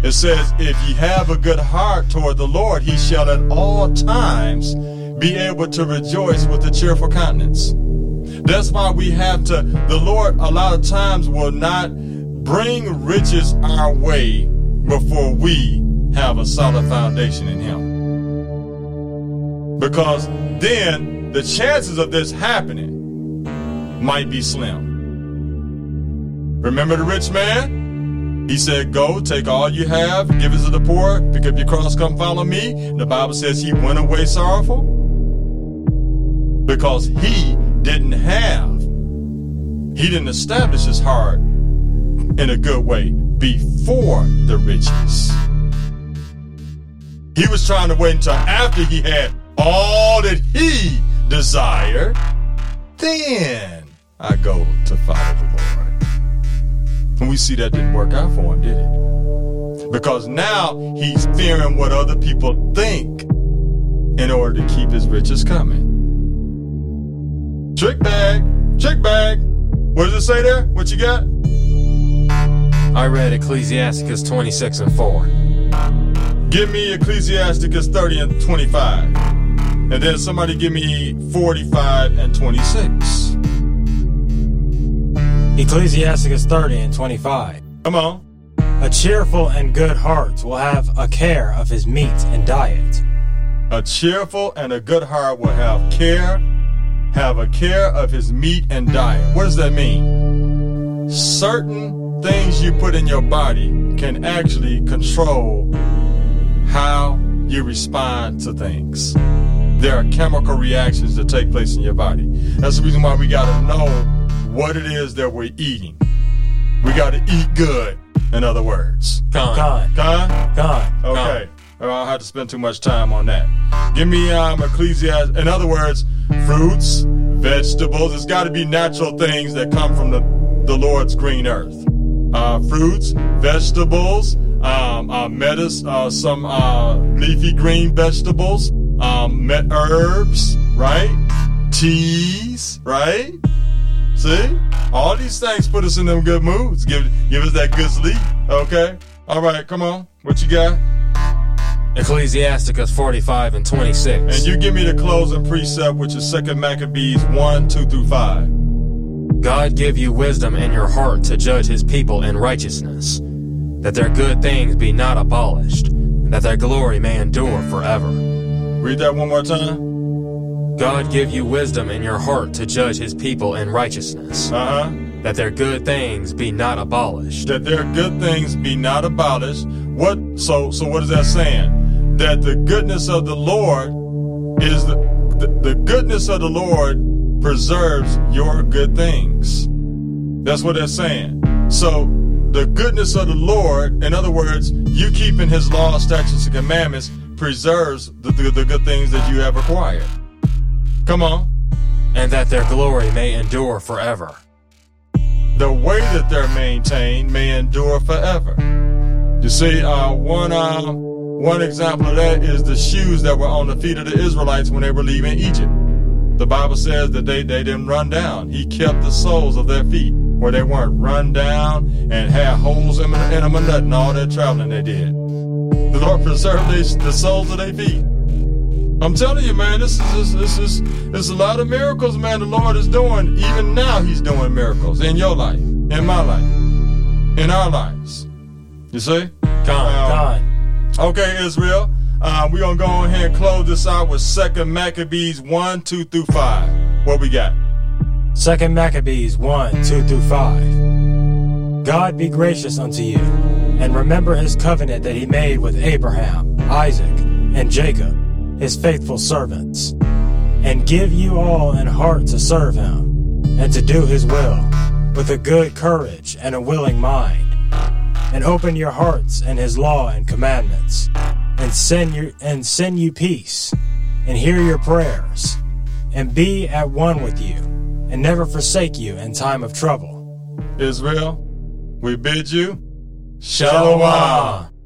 It says, if ye have a good heart toward the Lord, he shall at all times be able to rejoice with a cheerful countenance. That's why we have to, the Lord a lot of times will not bring riches our way before we have a solid foundation in Him. Because then the chances of this happening might be slim. Remember the rich man? He said, Go, take all you have, give it to the poor, pick up your cross, come follow me. The Bible says he went away sorrowful because he didn't have, he didn't establish his heart in a good way before the riches. He was trying to wait until after he had all that he desired. Then I go to follow the Lord. And we see that didn't work out for him, did it? Because now he's fearing what other people think in order to keep his riches coming. Trick bag, trick bag. What does it say there? What you got? I read Ecclesiasticus 26 and 4. Give me Ecclesiasticus 30 and 25. And then somebody give me 45 and 26. Ecclesiasticus 30 and 25. Come on. A cheerful and good heart will have a care of his meat and diet. A cheerful and a good heart will have care, have a care of his meat and diet. What does that mean? Certain things you put in your body can actually control how you respond to things. There are chemical reactions that take place in your body. That's the reason why we gotta know what it is that we're eating. We gotta eat good, in other words. Con. Con. Con? Con. Okay. I don't have to spend too much time on that. Give me um Ecclesiastes. In other words, fruits, vegetables. It's got to be natural things that come from the, the Lord's green earth. Uh, fruits, vegetables, um, uh, metas, uh, some uh, leafy green vegetables, um, met herbs, right? Teas, right? See, all these things put us in them good moods. Give give us that good sleep. Okay. All right. Come on. What you got? Ecclesiasticus 45 and 26. And you give me the closing precept, which is Second Maccabees 1, 2 through 5. God give you wisdom in your heart to judge his people in righteousness, that their good things be not abolished, and that their glory may endure forever. Read that one more time. God give you wisdom in your heart to judge his people in righteousness, Uh huh. that their good things be not abolished, That their good things be not abolished. What? So, so what is that saying? That the goodness of the Lord is the, the, the goodness of the Lord preserves your good things. That's what they're saying. So, the goodness of the Lord, in other words, you keeping His law, statutes, and commandments preserves the, the, the good things that you have acquired. Come on. and that their glory may endure forever. the way that they're maintained may endure forever. You see, uh, one uh, one example of that is the shoes that were on the feet of the Israelites when they were leaving Egypt. The Bible says that they, they didn't run down. He kept the soles of their feet where they weren't run down and had holes in them, in them and nothing, all that traveling they did. The Lord preserved they, the soles of their feet. I'm telling you, man, this is this is this is a lot of miracles, man. The Lord is doing. Even now, He's doing miracles in your life, in my life, in our lives. You see? Gone. Gone. Okay, Israel. Uh, we're gonna go ahead and close this out with Second Maccabees one, two through five. What we got? Second Maccabees 1, 2 through 5. God be gracious unto you, and remember his covenant that he made with Abraham, Isaac, and Jacob, his faithful servants, and give you all an heart to serve him, and to do his will, with a good courage and a willing mind, and open your hearts and his law and commandments, and send you and send you peace, and hear your prayers, and be at one with you and never forsake you in time of trouble. Israel, we bid you Shalom.